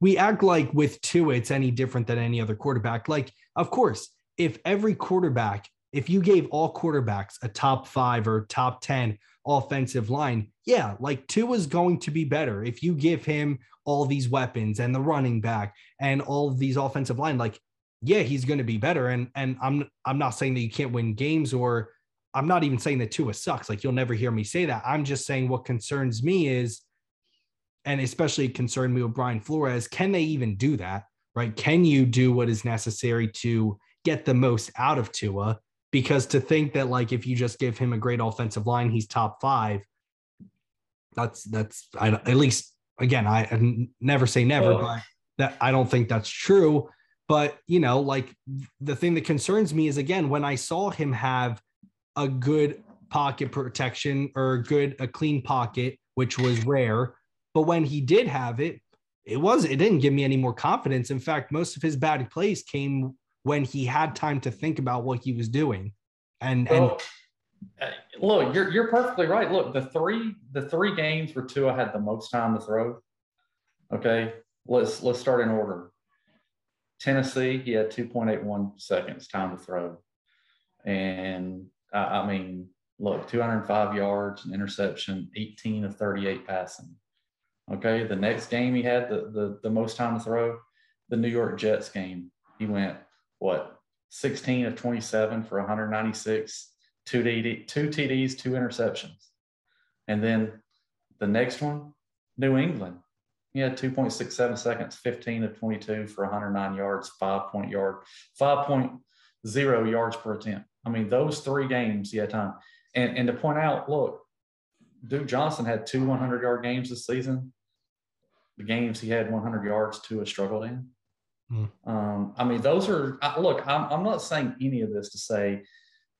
Speaker 1: We act like with Tua, it's any different than any other quarterback. Like, of course, if every quarterback, if you gave all quarterbacks a top five or top 10 offensive line, yeah, like Tua is going to be better. If you give him all these weapons and the running back and all these offensive line, like, yeah, he's going to be better. And and I'm I'm not saying that you can't win games or I'm not even saying that Tua sucks. Like you'll never hear me say that. I'm just saying what concerns me is and especially concerned me with Brian Flores. Can they even do that? Right? Can you do what is necessary to get the most out of Tua? Because to think that like if you just give him a great offensive line, he's top five. That's that's I, at least again I, I never say never, oh. but that I don't think that's true. But you know, like the thing that concerns me is again when I saw him have a good pocket protection or good a clean pocket, which was rare but when he did have it, it was it didn't give me any more confidence. In fact, most of his bad plays came when he had time to think about what he was doing. And well,
Speaker 2: and uh, look, you're you're perfectly right. Look, the three the three games where Tua had the most time to throw, Okay, let's let's start in order. Tennessee, he had 2.81 seconds time to throw, and I, I mean, look, 205 yards, an interception, 18 of 38 passing. Okay, the next game he had the the, the most time to throw, the New York Jets game. He went what 16 of 27 for 196, two, DD, two TDs, two interceptions. And then the next one, New England. He had 2.67 seconds, 15 of 22 for 109 yards, five point yard, 5.0 yards per attempt. I mean, those three games he had time. And, and to point out, look, Duke Johnson had two 100 yard games this season. The games he had 100 yards, Tua has struggled in. Mm. Um, I mean, those are look. I'm, I'm not saying any of this to say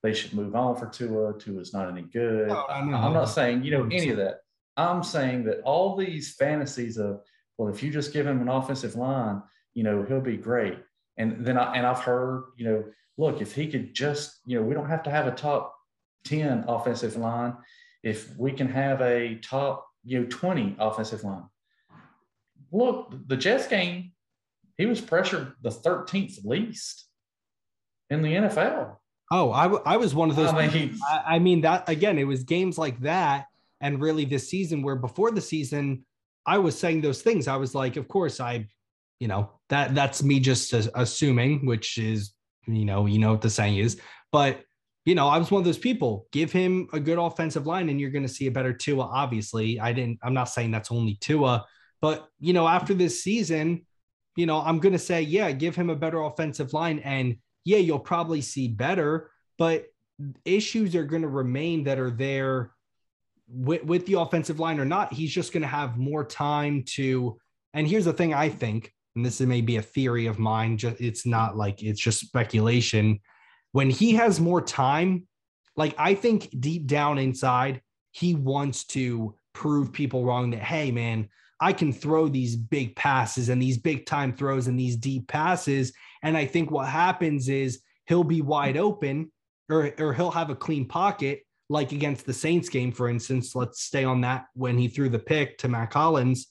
Speaker 2: they should move on for Tua. Tua is not any good. No, I'm not saying you know any of that. I'm saying that all these fantasies of well, if you just give him an offensive line, you know he'll be great. And then I and I've heard you know look if he could just you know we don't have to have a top ten offensive line if we can have a top you know 20 offensive line. Look, the Jets game he was pressured the 13th least in the NFL.
Speaker 1: Oh, I, w- I was one of those. I mean, I, I mean, that again, it was games like that. And really this season, where before the season, I was saying those things. I was like, of course, I, you know, that that's me just assuming, which is, you know, you know what the saying is. But, you know, I was one of those people. Give him a good offensive line and you're going to see a better Tua. Obviously, I didn't, I'm not saying that's only Tua, but, you know, after this season, you know, I'm going to say, yeah, give him a better offensive line. And yeah, you'll probably see better, but issues are going to remain that are there with, with the offensive line or not. He's just going to have more time to. And here's the thing I think, and this may be a theory of mine, just, it's not like it's just speculation. When he has more time, like I think deep down inside, he wants to prove people wrong that, hey, man, I can throw these big passes and these big time throws and these deep passes. And I think what happens is he'll be wide open or, or he'll have a clean pocket, like against the Saints game, for instance. Let's stay on that when he threw the pick to Mack Hollins.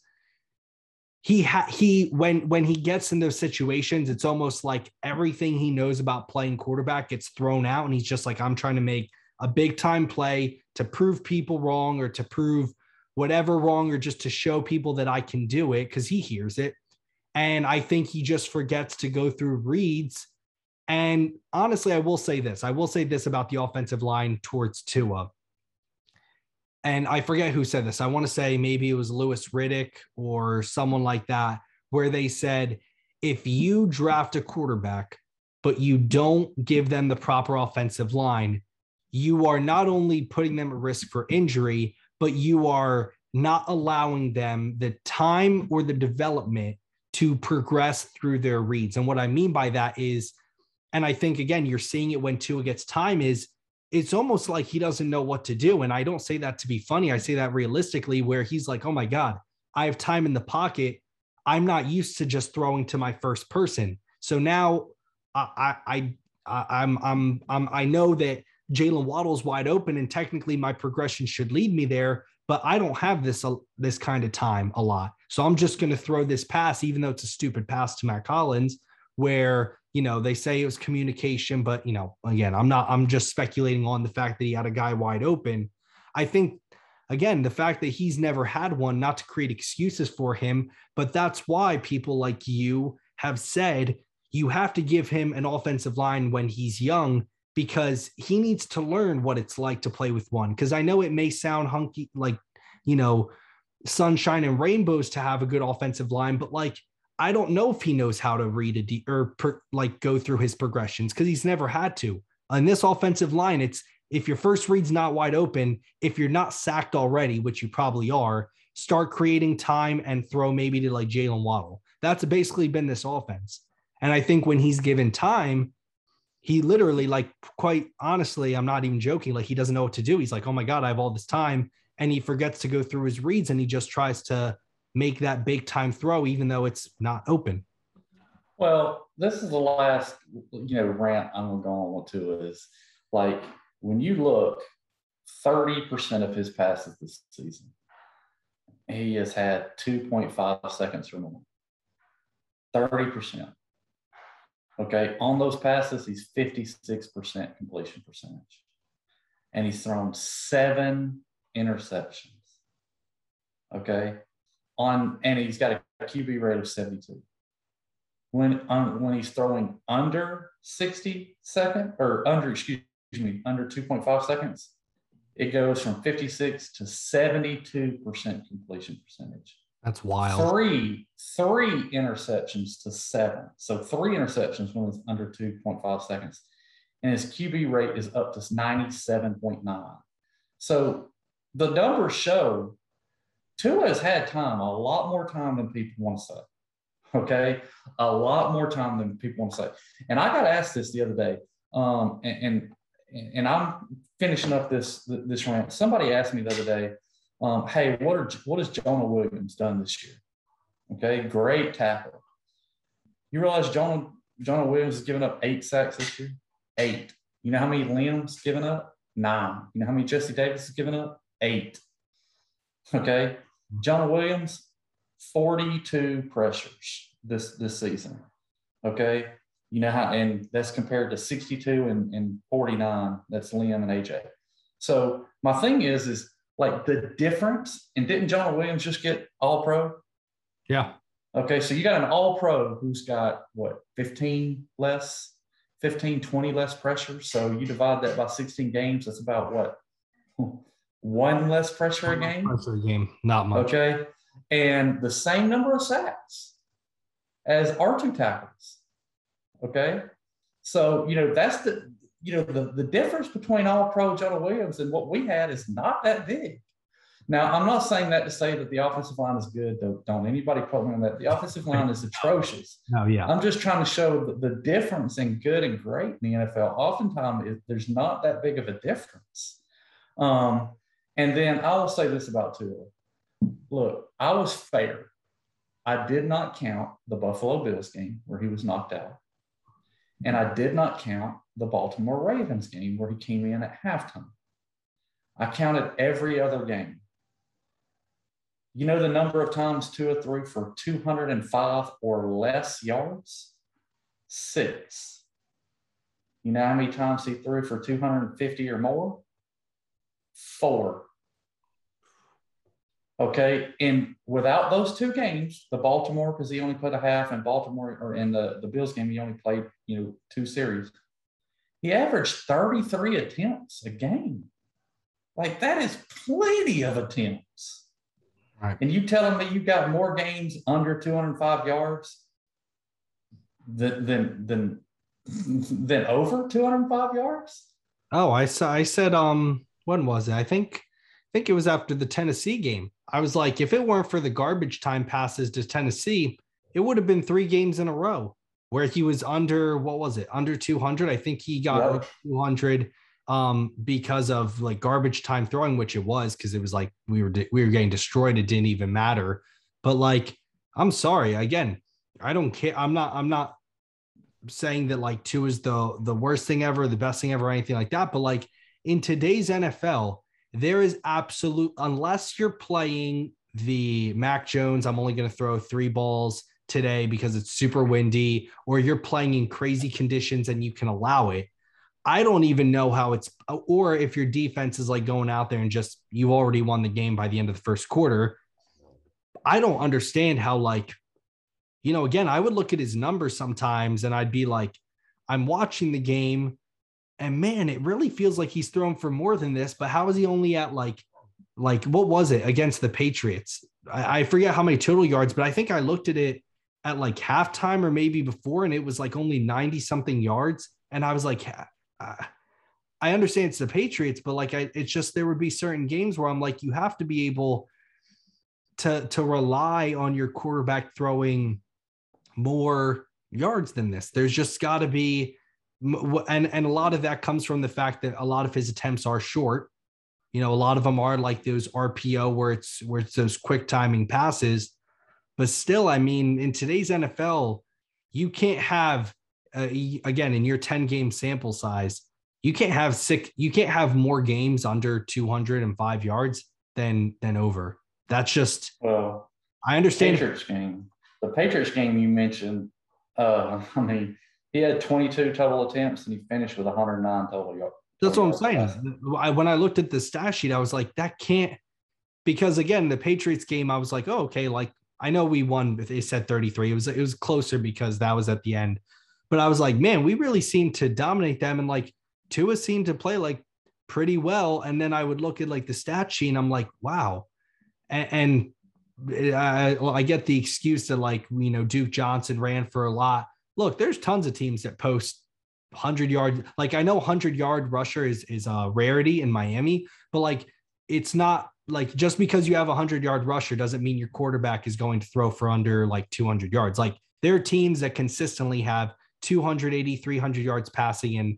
Speaker 1: He ha- he when when he gets in those situations, it's almost like everything he knows about playing quarterback gets thrown out, and he's just like, I'm trying to make a big time play to prove people wrong or to prove whatever wrong or just to show people that I can do it because he hears it. And I think he just forgets to go through reads. And honestly, I will say this I will say this about the offensive line towards Tua. And I forget who said this. I want to say maybe it was Louis Riddick or someone like that, where they said, if you draft a quarterback, but you don't give them the proper offensive line, you are not only putting them at risk for injury, but you are not allowing them the time or the development to progress through their reads. And what I mean by that is, and I think again, you're seeing it when Tua gets time is it's almost like he doesn't know what to do. And I don't say that to be funny. I say that realistically, where he's like, oh my God, I have time in the pocket. I'm not used to just throwing to my first person. So now I I I I'm I'm, I'm I know that Jaylen Waddle's wide open, and technically my progression should lead me there. But I don't have this uh, this kind of time a lot, so I'm just going to throw this pass, even though it's a stupid pass to Mack Hollins, where you know they say it was communication, but you know again, I'm not. I'm just speculating on the fact that he had a guy wide open. I think again the fact that he's never had one, not to create excuses for him, but that's why people like you have said you have to give him an offensive line when he's young because he needs to learn what it's like to play with one. Because I know it may sound hunky, like, you know, sunshine and rainbows to have a good offensive line, but like, I don't know if he knows how to read a D or per, like go through his progressions because he's never had to. On this offensive line, it's if your first read's not wide open, if you're not sacked already, which you probably are, start creating time and throw maybe to like Jaylen Waddle. That's basically been this offense. And I think when he's given time, he literally like quite honestly i'm not even joking like he doesn't know what to do he's like oh my god i have all this time and he forgets to go through his reads and he just tries to make that big time throw even though it's not open
Speaker 2: well this is the last you know rant i'm going to go on to is like when you look 30% of his passes this season he has had 2.5 seconds or more. 30%. Okay. On those passes, he's 56% completion percentage. And he's thrown seven interceptions. Okay. On and he's got a QB rate of 72. When um, when he's throwing under 60 second or under, excuse me, under 2.5 seconds, it goes from 56 to 72% completion percentage.
Speaker 1: That's wild.
Speaker 2: Three, three interceptions to seven. So three interceptions when it's under 2.5 seconds. And his QB rate is up to 97.9. So the numbers show Tua has had time, a lot more time than people want to say. Okay. A lot more time than people want to say. And I got asked this the other day. Um, and, and and I'm finishing up this this rant. Somebody asked me the other day, um, "Hey, what are what has Jonah Williams done this year?" Okay, great tackle. You realize Jonah Jonah Williams has given up eight sacks this year. Eight. You know how many Liam's given up? Nine. You know how many Jesse Davis has given up? Eight. Okay, Jonah Williams, forty-two pressures this this season. Okay, you know how, and that's compared to 62 and, and 49. That's Liam and AJ. So my thing is, is like the difference. And didn't Jonah Williams just get all pro?
Speaker 1: Yeah.
Speaker 2: Okay. So you got an all pro who's got what, 15 less, 15, 20 less pressure. So you divide that by 16 games. That's about what? One less pressure a game?
Speaker 1: Pressure a game. Not much.
Speaker 2: Okay. And the same number of sacks as our two tackles. Okay. So, you know, that's the, you know, the, the difference between all pro Jonah Williams and what we had is not that big. Now, I'm not saying that to say that the offensive line is good. Don't, don't anybody quote me on that. The offensive line is atrocious.
Speaker 1: Oh, yeah.
Speaker 2: I'm just trying to show the, the difference in good and great in the NFL. Oftentimes, it, there's not that big of a difference. Um, and then I will say this about Tua. Look, I was fair. I did not count the Buffalo Bills game where he was knocked out. And I did not count the Baltimore Ravens game where he came in at halftime. I counted every other game. You know the number of times Tua threw for 205 or less yards? Six. You know how many times he threw for 250 or more? Four. Okay. And without those two games, the Baltimore, because he only played a half, and Baltimore, or in the, the Bills game, he only played, you know, two series. He averaged 33 attempts a game. Like that is plenty of attempts.
Speaker 1: Right.
Speaker 2: And you telling me you got more games under 205 yards than than than, than over 205 yards?
Speaker 1: Oh, I saw I said um when was it? I think I think it was after the Tennessee game. I was like, if it weren't for the garbage time passes to Tennessee, it would have been three games in a row where he was under what was it? Under 200 i think he got
Speaker 2: Yep.
Speaker 1: 200 um because of like garbage time throwing which it was because it was like we were we were getting destroyed. It didn't even matter. But like i'm sorry. Again i don't care. I'm not i'm not saying that like Tua is the the worst thing ever the best thing ever anything like that. But like in today's nfl there is absolute unless you're playing the mac jones i'm only going to throw three balls today because it's super windy or you're playing in crazy conditions and you can allow it. I don't even know how it's, or if your defense is like going out there and just you already won the game by the end of the first quarter. I don't understand how, like, you know, again, I would look at his numbers sometimes and I'd be like, I'm watching the game and man, it really feels like he's thrown for more than this, but how is he only at like, like, what was it against the Patriots? I, I forget how many total yards, but I think I looked at it at like halftime or maybe before, and it was like only 90 something yards. And I was like, uh, I understand it's the Patriots, but like, I, it's just there would be certain games where I'm like, you have to be able to to rely on your quarterback throwing more yards than this. There's just got to be, and and a lot of that comes from the fact that a lot of his attempts are short. You know, a lot of them are like those RPO where it's where it's those quick timing passes but still, I mean, in today's NFL, you can't have uh, again in your 10 game sample size, you can't have six, you can't have more games under 205 yards than than over. That's just
Speaker 2: well,
Speaker 1: I understand.
Speaker 2: The Patriots game. The Patriots game you mentioned. Uh, I mean, he had 22 total attempts and he finished with 109 total yards.
Speaker 1: That's what I'm saying. I, when I looked at the stat sheet, I was like, that can't because again, the Patriots game, I was like, oh, okay, like I know we won. but They said 33. It was it was closer because that was at the end. But I was like, man, we really seemed to dominate them, and like Tua seemed to play like pretty well. And then I would look at like the stat sheet, and I'm like, wow. And, and I, well, I get the excuse that like you know Duke Johnson ran for a lot. Look, there's tons of teams that post 100 yard. Like I know 100 yard rusher is is a rarity in Miami, but like it's not like just because you have a 100 yard rusher doesn't mean your quarterback is going to throw for under like 200 yards. Like there are teams that consistently have 280, 300 yards passing and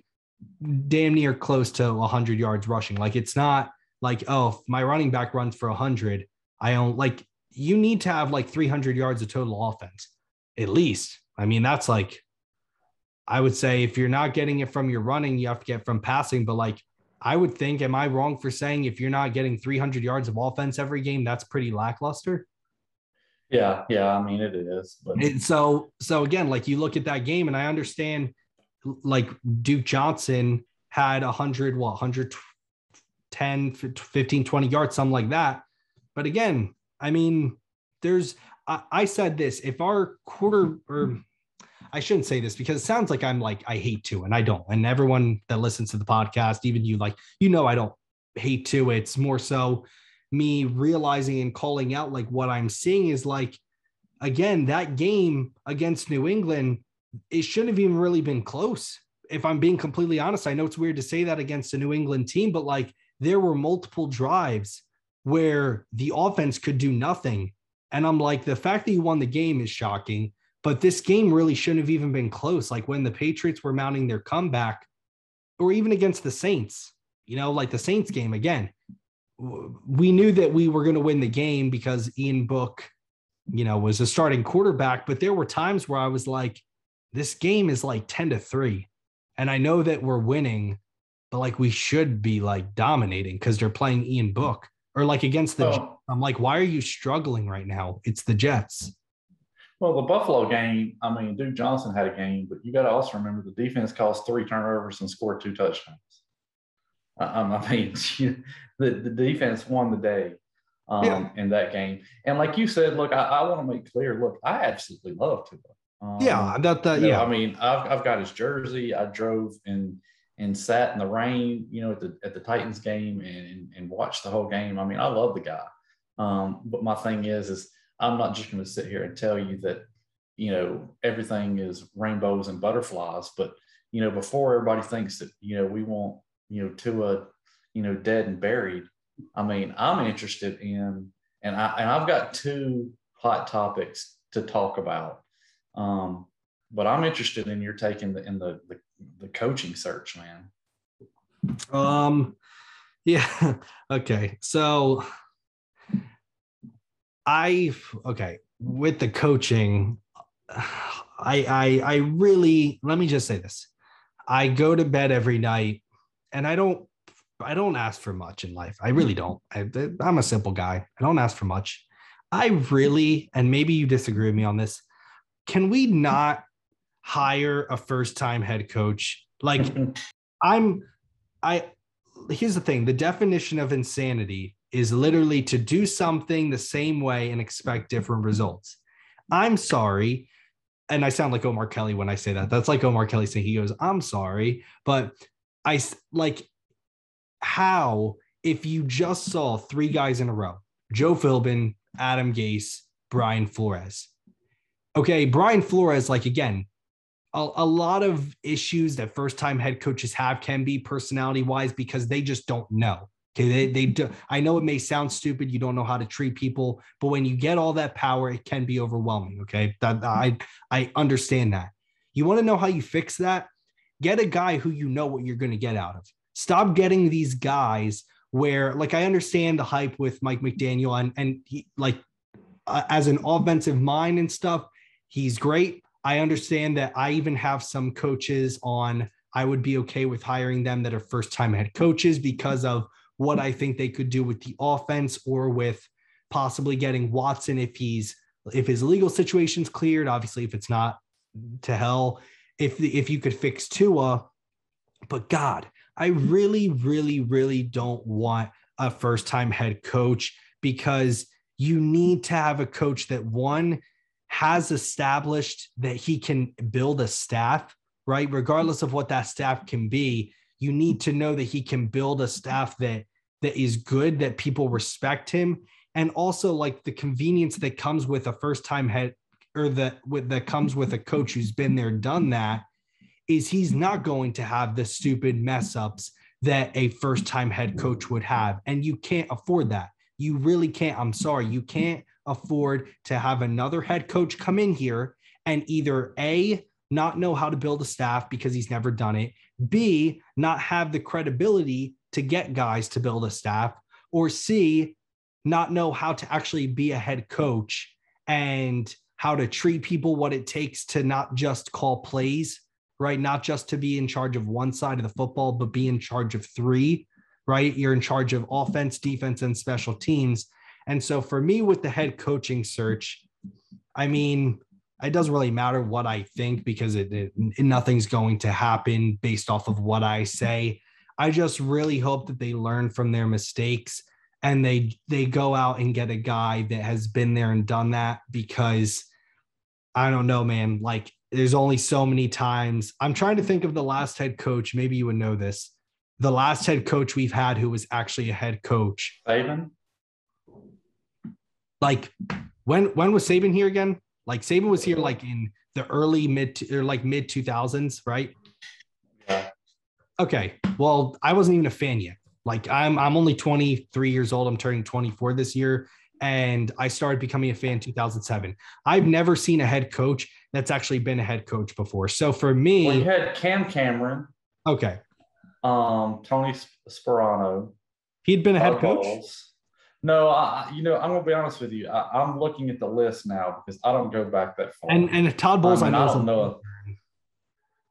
Speaker 1: damn near close to 100 yards rushing. Like it's not like, oh, my running back runs for 100. I don't like you need to have like 300 yards of total offense at least. I mean, that's like, I would say if you're not getting it from your running, you have to get from passing. But like I would think, am I wrong for saying if you're not getting 300 yards of offense every game, that's pretty lackluster?
Speaker 2: Yeah, yeah, I mean it is. But
Speaker 1: and so, so again, like you look at that game, and I understand, like Duke Johnson had 100, what 110, 15, 20 yards, something like that. But again, I mean, there's I, I said this: if our quarter or I shouldn't say this because it sounds like I'm like I hate Tua, and I don't. And everyone that listens to the podcast, even you, like you know, I don't hate Tua. It's more so me realizing and calling out like what I'm seeing is like again that game against New England. It shouldn't have even really been close. If I'm being completely honest, I know it's weird to say that against a New England team, but like there were multiple drives where the offense could do nothing. And I'm like, the fact that you won the game is shocking. But this game really shouldn't have even been close. Like when the Patriots were mounting their comeback, or even against the Saints, you know, like the Saints game again, we knew that we were going to win the game because Ian Book, you know, was a starting quarterback. But there were times where I was like, this game is like 10 to 3. And I know that we're winning, but like we should be like dominating because they're playing Ian Book or like against the. Oh. I'm like, why are you struggling right now? It's the Jets.
Speaker 2: Well, the Buffalo game, I mean, Duke Johnson had a game, but you got to also remember the defense caused three turnovers and scored two touchdowns. Um, I mean, the, the defense won the day um, yeah. in that game. And like you said, look, I, I want to make clear, look, I absolutely love Tua.
Speaker 1: Um, yeah, that, that
Speaker 2: yeah.
Speaker 1: Know,
Speaker 2: I mean, I've, I've got his jersey. I drove and and sat in the rain, you know, at the at the Titans game and and, and watched the whole game. I mean, I love the guy. Um, but my thing is, is I'm not just going to sit here and tell you that, you know, everything is rainbows and butterflies. But, you know, before everybody thinks that, you know, we want, you know, Tua, you know, dead and buried. I mean, I'm interested in, and I and I've got two hot topics to talk about. Um, but I'm interested in your taking the in the, the the coaching search, man.
Speaker 1: Um, yeah. okay. So I okay with the coaching. I I I really let me just say this. I go to bed every night, and I don't I don't ask for much in life. I really don't. I, I'm a simple guy. I don't ask for much. I really, and maybe you disagree with me on this. Can we not hire a first time head coach? Like, I'm, I, here's the thing the definition of insanity is literally to do something the same way and expect different results. I'm sorry. And I sound like Omar Kelly when I say that. That's like Omar Kelly saying he goes, I'm sorry. But I like how, if you just saw three guys in a row, Joe Philbin, Adam Gase, Brian Flores. Okay, Brian Flores, like again, a, a lot of issues that first time head coaches have can be personality wise because they just don't know. Okay, they they do. I know it may sound stupid. You don't know how to treat people, but when you get all that power, it can be overwhelming. Okay, that I I understand that. You want to know how you fix that? Get a guy who you know what you're going to get out of. Stop getting these guys where, like, I understand the hype with Mike McDaniel and and he, like uh, as an offensive mind and stuff, he's great. I understand that. I even have some coaches on. I would be okay with hiring them that are first time head coaches because of what I think they could do with the offense or with possibly getting Watson if he's if his legal situation's cleared. Obviously, if it's not, to hell. If if you could fix Tua, but God, I really, really, really don't want a first time head coach because you need to have a coach that one has established that he can build a staff, right? Regardless of what that staff can be, you need to know that he can build a staff that that is good, that people respect him, and also like the convenience that comes with a first time head or that with that comes with a coach who's been there, done that, is he's not going to have the stupid mess ups that a first time head coach would have. And you can't afford that. You really can't. I'm sorry. You can't afford to have another head coach come in here and either A, not know how to build a staff because he's never done it, B, not have the credibility to get guys to build a staff, or C, not know how to actually be a head coach and how to treat people, what it takes to not just call plays, right? Not just to be in charge of one side of the football, but be in charge of three, right? You're in charge of offense, defense, and special teams. And so for me, with the head coaching search, I mean, it doesn't really matter what I think because it, it, nothing's going to happen based off of what I say. I just really hope that they learn from their mistakes and they they go out and get a guy that has been there and done that because I don't know, man. Like there's only so many times. I'm trying to think of the last head coach. Maybe you would know this. The last head coach we've had who was actually a head coach.
Speaker 2: Saban.
Speaker 1: Like when when was Saban here again? Like Saban was here like in the early mid or like mid 2000s, right?
Speaker 2: Yeah.
Speaker 1: Okay. Well, I wasn't even a fan yet. Like I'm I'm only 23 years old. I'm turning 24 this year and I started becoming a fan 2007. I've never seen a head coach that's actually been a head coach before. So for me,
Speaker 2: well, you had Cam Cameron.
Speaker 1: Okay.
Speaker 2: Um, Tony Sparano.
Speaker 1: He'd been a head coach.
Speaker 2: No, I, you know, I'm gonna be honest with you. I, am looking at the list now because I don't go back that far.
Speaker 1: And and Todd Bowles, I, mean, I,
Speaker 2: I don't know.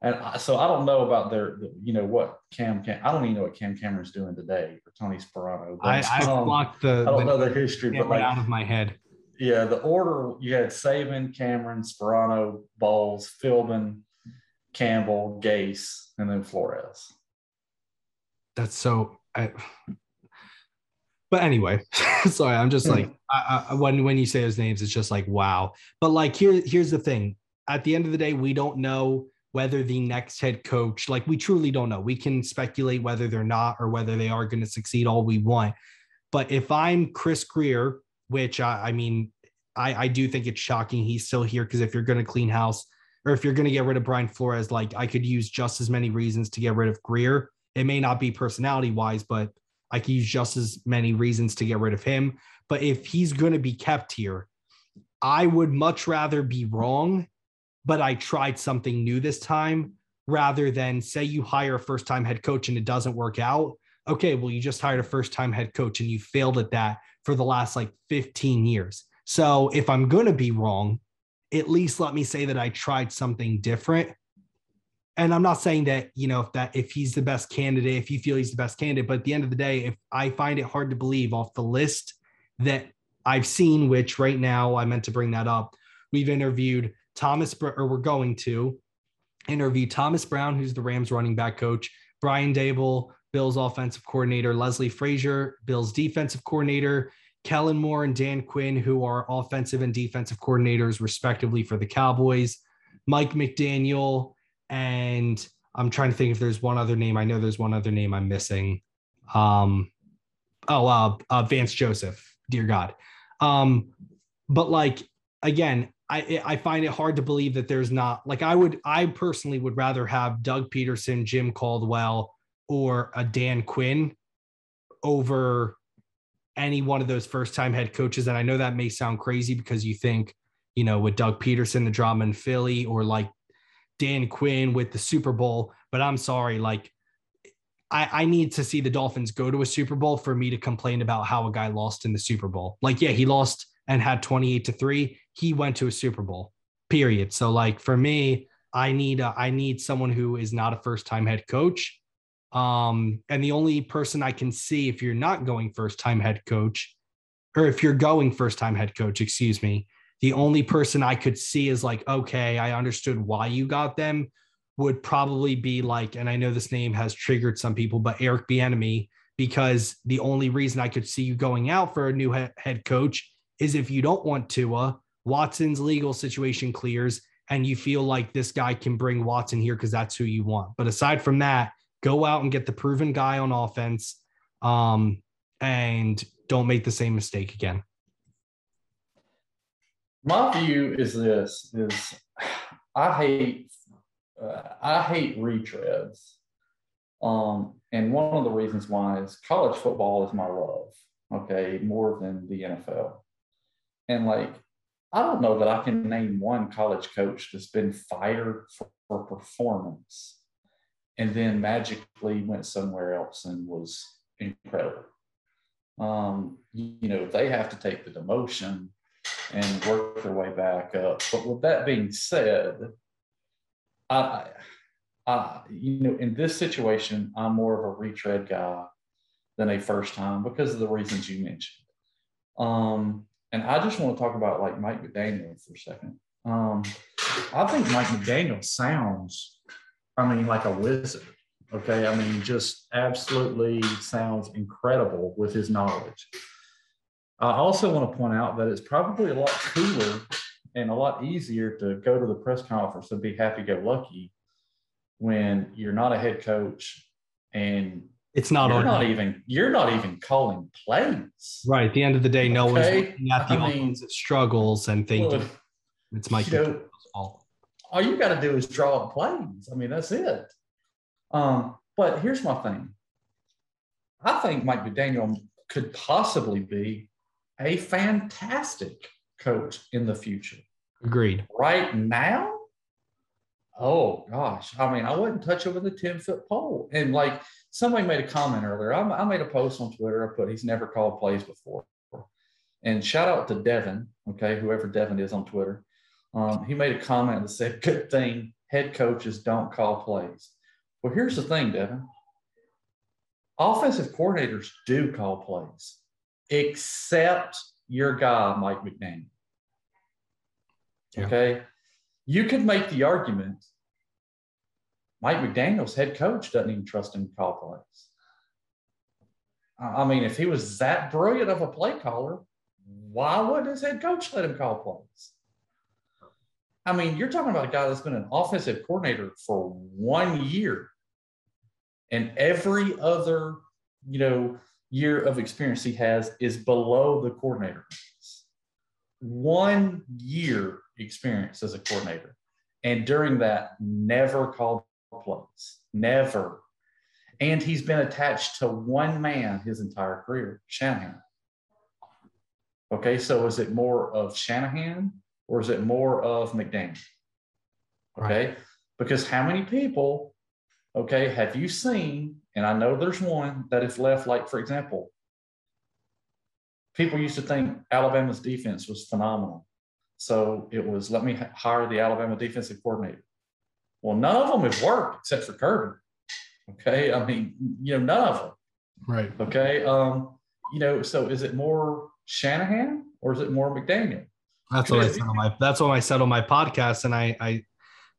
Speaker 2: And so I don't know about their, you know, what Cam, Cam I don't even know what Cam Cameron's doing today or Tony Sparano.
Speaker 1: But, I, I um, blocked the.
Speaker 2: I don't the, know their history, but like
Speaker 1: out of my head.
Speaker 2: Yeah, the order you had Saban, Cameron, Sparano, Bowles, Philbin, Campbell, Gase, and then Flores.
Speaker 1: That's so. I, but anyway, sorry, I'm just like I, I, when when you say those names, it's just like wow. But like here, here's the thing: at the end of the day, we don't know whether the next head coach, like we truly don't know. We can speculate whether they're not or whether they are going to succeed all we want. But if I'm Chris Grier, which I, I mean, I, I do think it's shocking he's still here because if you're going to clean house or if you're going to get rid of Brian Flores, like I could use just as many reasons to get rid of Grier. It may not be personality wise, but Could use just as many reasons to get rid of him. But if he's going to be kept here, I would much rather be wrong but I tried something new this time rather than say you hire a first time head coach and it doesn't work out. Okay, well, you just hired a first time head coach and you failed at that for the last like 15 years. So if I'm going to be wrong, at least let me say that I tried something different. And I'm not saying that, you know, if that if he's the best candidate, if you feel he's the best candidate, but at the end of the day, if I find it hard to believe off the list that I've seen, which right now I meant to bring that up, we've interviewed Thomas, or we're going to interview Thomas Brown, who's the Rams running back coach, Brian Daboll, Bill's offensive coordinator, Leslie Frazier, Bill's defensive coordinator, Kellen Moore and Dan Quinn, who are offensive and defensive coordinators, respectively, for the Cowboys, Mike McDaniel, and I'm trying to think if there's one other name. I know there's one other name I'm missing. Um, oh, uh, uh, Vance Joseph, dear God. Um, but like, again, I I find it hard to believe that there's not like I would I personally would rather have Doug Pederson, Jim Caldwell, or a Dan Quinn over any one of those first time head coaches. And I know that may sound crazy because you think, you know, with Doug Pederson, the drama in Philly, or like Dan Quinn with the Super Bowl. But I'm sorry, like I, I need to see the Dolphins go to a Super Bowl for me to complain about how a guy lost in the Super Bowl. Like, yeah, he lost and had 28 to 3 he went to a super bowl period so like for me i need a, I need someone who is not a first time head coach um and the only person i can see if you're not going first time head coach or if you're going first time head coach, excuse me, the only person I could see is like, okay, I understood why you got them would probably be like, and I know this name has triggered some people, but Eric Bieniemy, because the only reason I could see you going out for a new head coach is if you don't want Tua, Watson's legal situation clears, and you feel like this guy can bring Watson here because that's who you want. But aside from that, go out and get the proven guy on offense, um, and don't make the same mistake again.
Speaker 2: My view is this: is I hate uh, I hate retreads. Um, and one of the reasons why is college football is my love, okay, more than the NFL. And like, I don't know that I can name one college coach that's been fired for, for performance and then magically went somewhere else and was incredible. Um, you, you know, they have to take the demotion and work their way back up. But with that being said, I, I, you know, in this situation, I'm more of a retread guy than a first time because of the reasons you mentioned. Um, and I just want to talk about like Mike McDaniel for a second. Um, I think Mike McDaniel sounds, I mean, like a wizard. Okay. I mean, just absolutely sounds incredible with his knowledge. I also want to point out that it's probably a lot cooler and a lot easier to go to the press conference and be happy go lucky when you're not a head coach and
Speaker 1: it's not
Speaker 2: you're not even you're not even calling plays.
Speaker 1: Right. At the end of the day, no okay? one's looking at the I offensive struggles and thinking well, it's Mike you know, fault.
Speaker 2: All you got to do is draw up plays. I mean, that's it. Um, but here's my thing. I think Mike McDaniel could possibly be a fantastic coach in the future.
Speaker 1: Agreed.
Speaker 2: Right now, oh gosh, I mean, I wouldn't touch it with a 10 foot pole. And like somebody made a comment earlier, I, I made a post on Twitter. I put, he's never called plays before. And shout out to Devin, okay, whoever Devin is on Twitter. Um, he made a comment that said, good thing head coaches don't call plays. Well, here's the thing, Devin. Offensive coordinators do call plays, except your guy, Mike McDaniel. Yeah. Okay. You could make the argument Mike McDaniel's head coach doesn't even trust him to call plays. I mean, if he was that brilliant of a play caller, why wouldn't his head coach let him call plays? I mean, you're talking about a guy that's been an offensive coordinator for one year, and every other, you know, year of experience he has is below the coordinator. One year experience as a coordinator. And during that, never called plays, never. And he's been attached to one man his entire career, Shanahan. Okay, so is it more of Shanahan or is it more of McDaniel? Okay, right. because how many people, okay, have you seen? And I know there's one that has left, like, for example, people used to think Alabama's defense was phenomenal. So it was let me hire the Alabama defensive coordinator. Well, none of them have worked except for Kirby. Okay. I mean, you know, none of them.
Speaker 1: Right.
Speaker 2: Okay. Um, you know, so is it more Shanahan or is it more McDaniel?
Speaker 1: That's what I said on my that's what I said on my podcast. And I I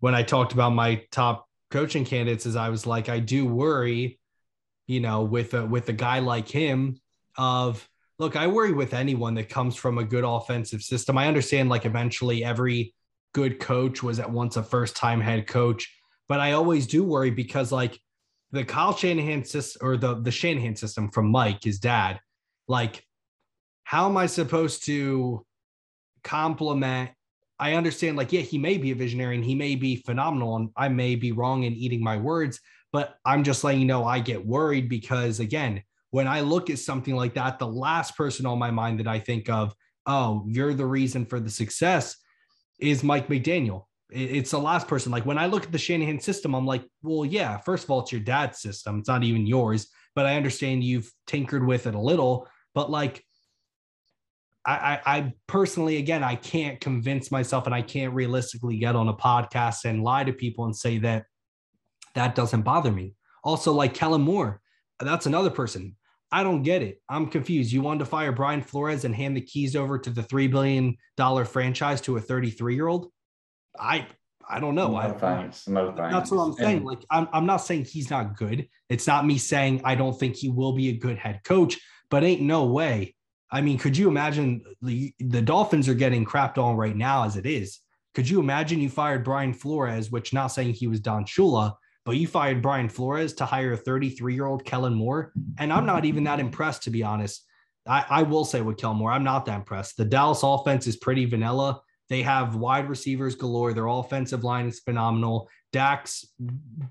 Speaker 1: when I talked about my top coaching candidates is I was like, I do worry, you know, with a with a guy like him of look, I worry with anyone that comes from a good offensive system. I understand like eventually every good coach was at once a first time head coach, but I always do worry because like the Kyle Shanahan system or the the Shanahan system from Mike, his dad, like how am I supposed to compliment? I understand, like, yeah, he may be a visionary and he may be phenomenal, and I may be wrong in eating my words, but I'm just letting you know I get worried because again, when I look at something like that, the last person on my mind that I think of, oh, you're the reason for the success is Mike McDaniel. It's the last person. Like when I look at the Shanahan system, I'm like, well, yeah, first of all, it's your dad's system. It's not even yours, but I understand you've tinkered with it a little. But like, I, I, I personally, again, I can't convince myself and I can't realistically get on a podcast and lie to people and say that that doesn't bother me. Also, like Kellen Moore, that's another person. I don't get it. I'm confused. You wanted to fire Brian Flores and hand the keys over to the $3 billion franchise to a 33 year old? I I don't know.
Speaker 2: No
Speaker 1: I,
Speaker 2: thanks. No thanks.
Speaker 1: That's what I'm saying.
Speaker 2: And-
Speaker 1: like, I'm, I'm not saying he's not good. It's not me saying I don't think he will be a good head coach, but ain't no way. I mean, could you imagine the, the Dolphins are getting crapped on right now as it is? Could you imagine you fired Brian Flores, which not saying he was Don Shula, but you fired Brian Flores to hire a 33 year old Kellen Moore? And I'm not even that impressed, to be honest. I, I will say with Kellen Moore, I'm not that impressed. The Dallas offense is pretty vanilla. They have wide receivers galore. Their offensive line is phenomenal. Dak's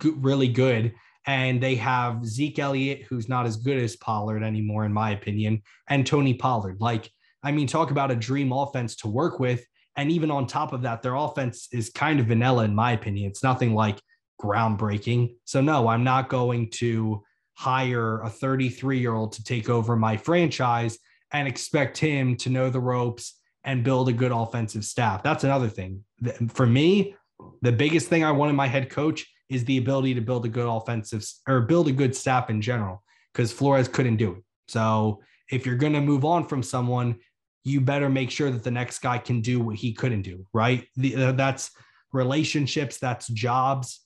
Speaker 1: g- really good. And they have Zeke Elliott, who's not as good as Pollard anymore, in my opinion, and Tony Pollard. Like, I mean, talk about a dream offense to work with. And even on top of that, their offense is kind of vanilla, in my opinion. It's nothing like groundbreaking. So, no, I'm not going to hire a 33 year old to take over my franchise and expect him to know the ropes and build a good offensive staff. That's another thing. For me, the biggest thing I want in my head coach is the ability to build a good offensive or build a good staff in general because Flores couldn't do it. So if you're going to move on from someone, you better make sure that the next guy can do what he couldn't do, right? The, uh, that's relationships, that's jobs.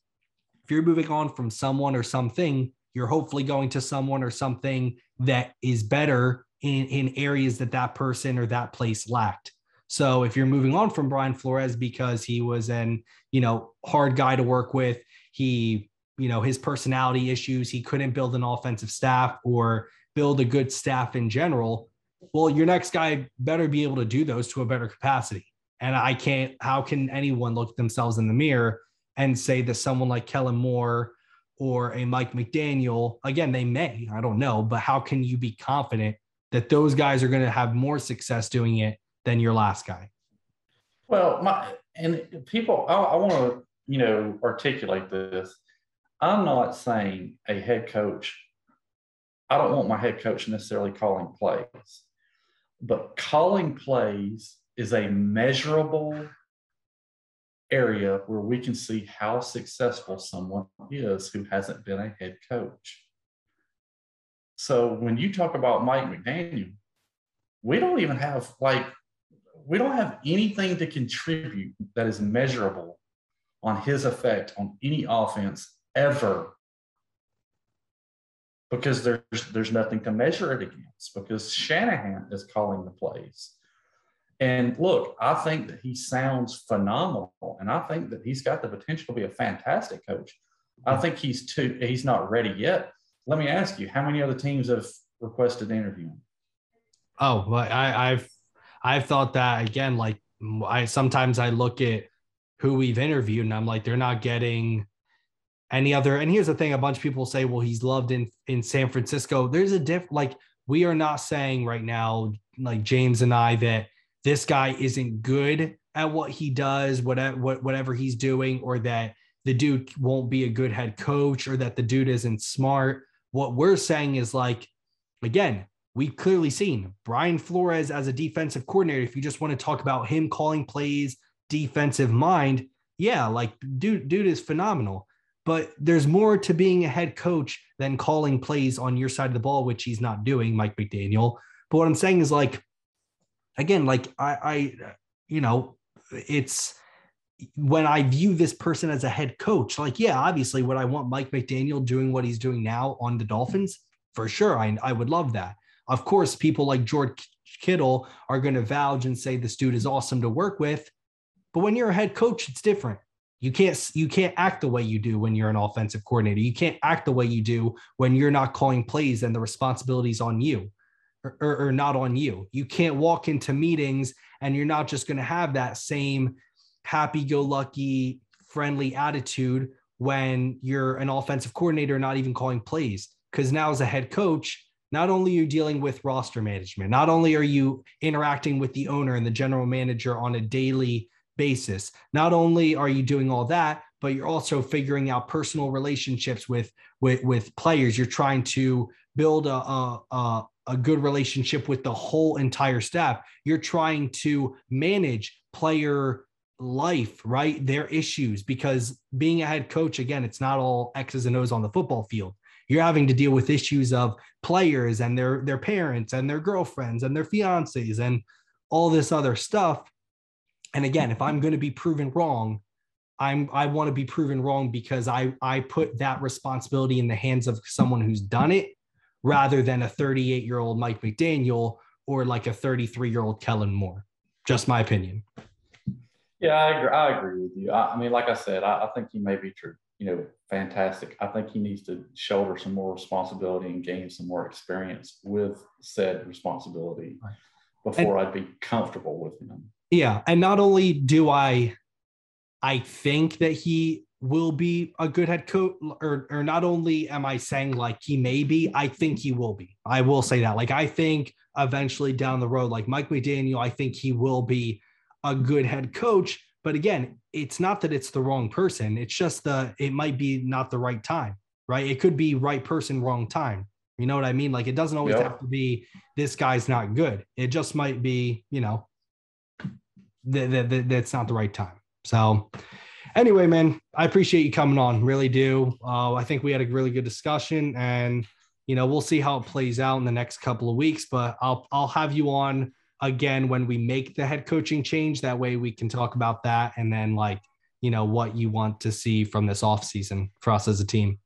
Speaker 1: If you're moving on from someone or something, you're hopefully going to someone or something that is better in, in areas that that person or that place lacked. So if you're moving on from Brian Flores because he was an, you know, hard guy to work with, he, you know, his personality issues, he couldn't build an offensive staff or build a good staff in general. Well, your next guy better be able to do those to a better capacity. And I can't, how can anyone look themselves in the mirror and say that someone like Kellen Moore or a Mike McDaniel, again, they may, I don't know, but how can you be confident that those guys are going to have more success doing it than your last guy?
Speaker 2: Well, my and people, I, I want to you know articulate this. I'm not saying a head coach. I don't want my head coach necessarily calling plays, but calling plays is a measurable area where we can see how successful someone is who hasn't been a head coach. So when you talk about Mike McDaniel, we don't even have like we don't have anything to contribute that is measurable on his effect on any offense ever because there's there's nothing to measure it against because Shanahan is calling the plays. And look, I think that he sounds phenomenal and I think that he's got the potential to be a fantastic coach. I think he's too he's not ready yet. Let me ask you, how many other teams have requested interviewing?
Speaker 1: Oh, well, I, I've I've thought that again. Like I sometimes I look at who we've interviewed and I'm like, they're not getting any other. And here's the thing: a bunch of people say, well, he's loved in in San Francisco. There's a diff. Like we are not saying right now, like James and I, that this guy isn't good at what he does, whatever whatever he's doing, or that the dude won't be a good head coach, or that the dude isn't smart. What we're saying is like, again, we've clearly seen Brian Flores as a defensive coordinator. If you just want to talk about him calling plays, defensive mind, yeah, like dude, dude is phenomenal. But there's more to being a head coach than calling plays on your side of the ball, which he's not doing, Mike McDaniel. But what I'm saying is like, again, like I, I, you know, it's when I view this person as a head coach, like, yeah, obviously, would I want Mike McDaniel doing what he's doing now on the Dolphins? For sure. I, I would love that. Of course, people like George Kittle are going to vouch and say this dude is awesome to work with. But when you're a head coach, it's different. You can't you can't act the way you do when you're an offensive coordinator. You can't act the way you do when you're not calling plays and the responsibilities on you or, or, not on you. You can't walk into meetings and you're not just going to have that same happy-go-lucky, friendly attitude when you're an offensive coordinator, not even calling plays. Because now, as a head coach, not only are you dealing with roster management, not only are you interacting with the owner and the general manager on a daily basis, not only are you doing all that, but you're also figuring out personal relationships with with, with players. You're trying to build a, a, a good relationship with the whole entire staff. You're trying to manage player life, right? Their issues, because being a head coach, again, it's not all X's and O's on the football field. you're having to deal with issues of players and their their parents and their girlfriends and their fiancés and all this other stuff. And again, if I'm going to be proven wrong, I'm I want to be proven wrong because I I put that responsibility in the hands of someone who's done it rather than a 38 year old Mike McDaniel or like a 33 year old Kellen Moore. Just my opinion.
Speaker 2: Yeah, I agree. I agree with you. I, I mean, like I said, I, I, think he may be true. You know, fantastic. I think he needs to shoulder some more responsibility and gain some more experience with said responsibility before and, I'd be comfortable with him.
Speaker 1: Yeah, and not only do I, I think that he will be a good head coach, or or not only am I saying like he may be, I think he will be. I will say that. Like I think eventually down the road, like Mike McDaniel, I think he will be a good head coach. But again, it's not that it's the wrong person. It's just the it might be not the right time, right? It could be right person, wrong time. You know what I mean? Like it doesn't always yep. have to be this guy's not good. It just might be, you know, that that that's not the right time. So anyway, man, I appreciate you coming on. Really do. Uh, I think we had a really good discussion, and you know, we'll see how it plays out in the next couple of weeks. But I'll I'll have you on again when we make the head coaching change. That way we can talk about that and then like, you know, what you want to see from this off season for us as a team.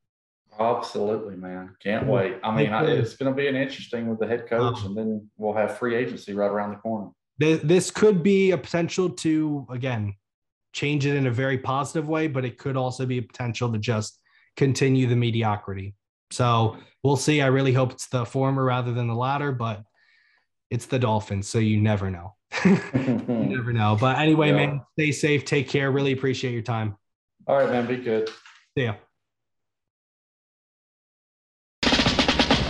Speaker 2: Absolutely, man. Can't wait. I mean, it's going to be an interesting with the head coach, um, and then we'll have free agency right around the corner.
Speaker 1: This could be a potential to, again, change it in a very positive way, but it could also be a potential to just continue the mediocrity. So we'll see. I really hope it's the former rather than the latter, but it's the Dolphins, so you never know. you never know. But anyway, yeah. man, stay safe, take care. Really appreciate your time.
Speaker 2: All right, man. Be good.
Speaker 1: See ya.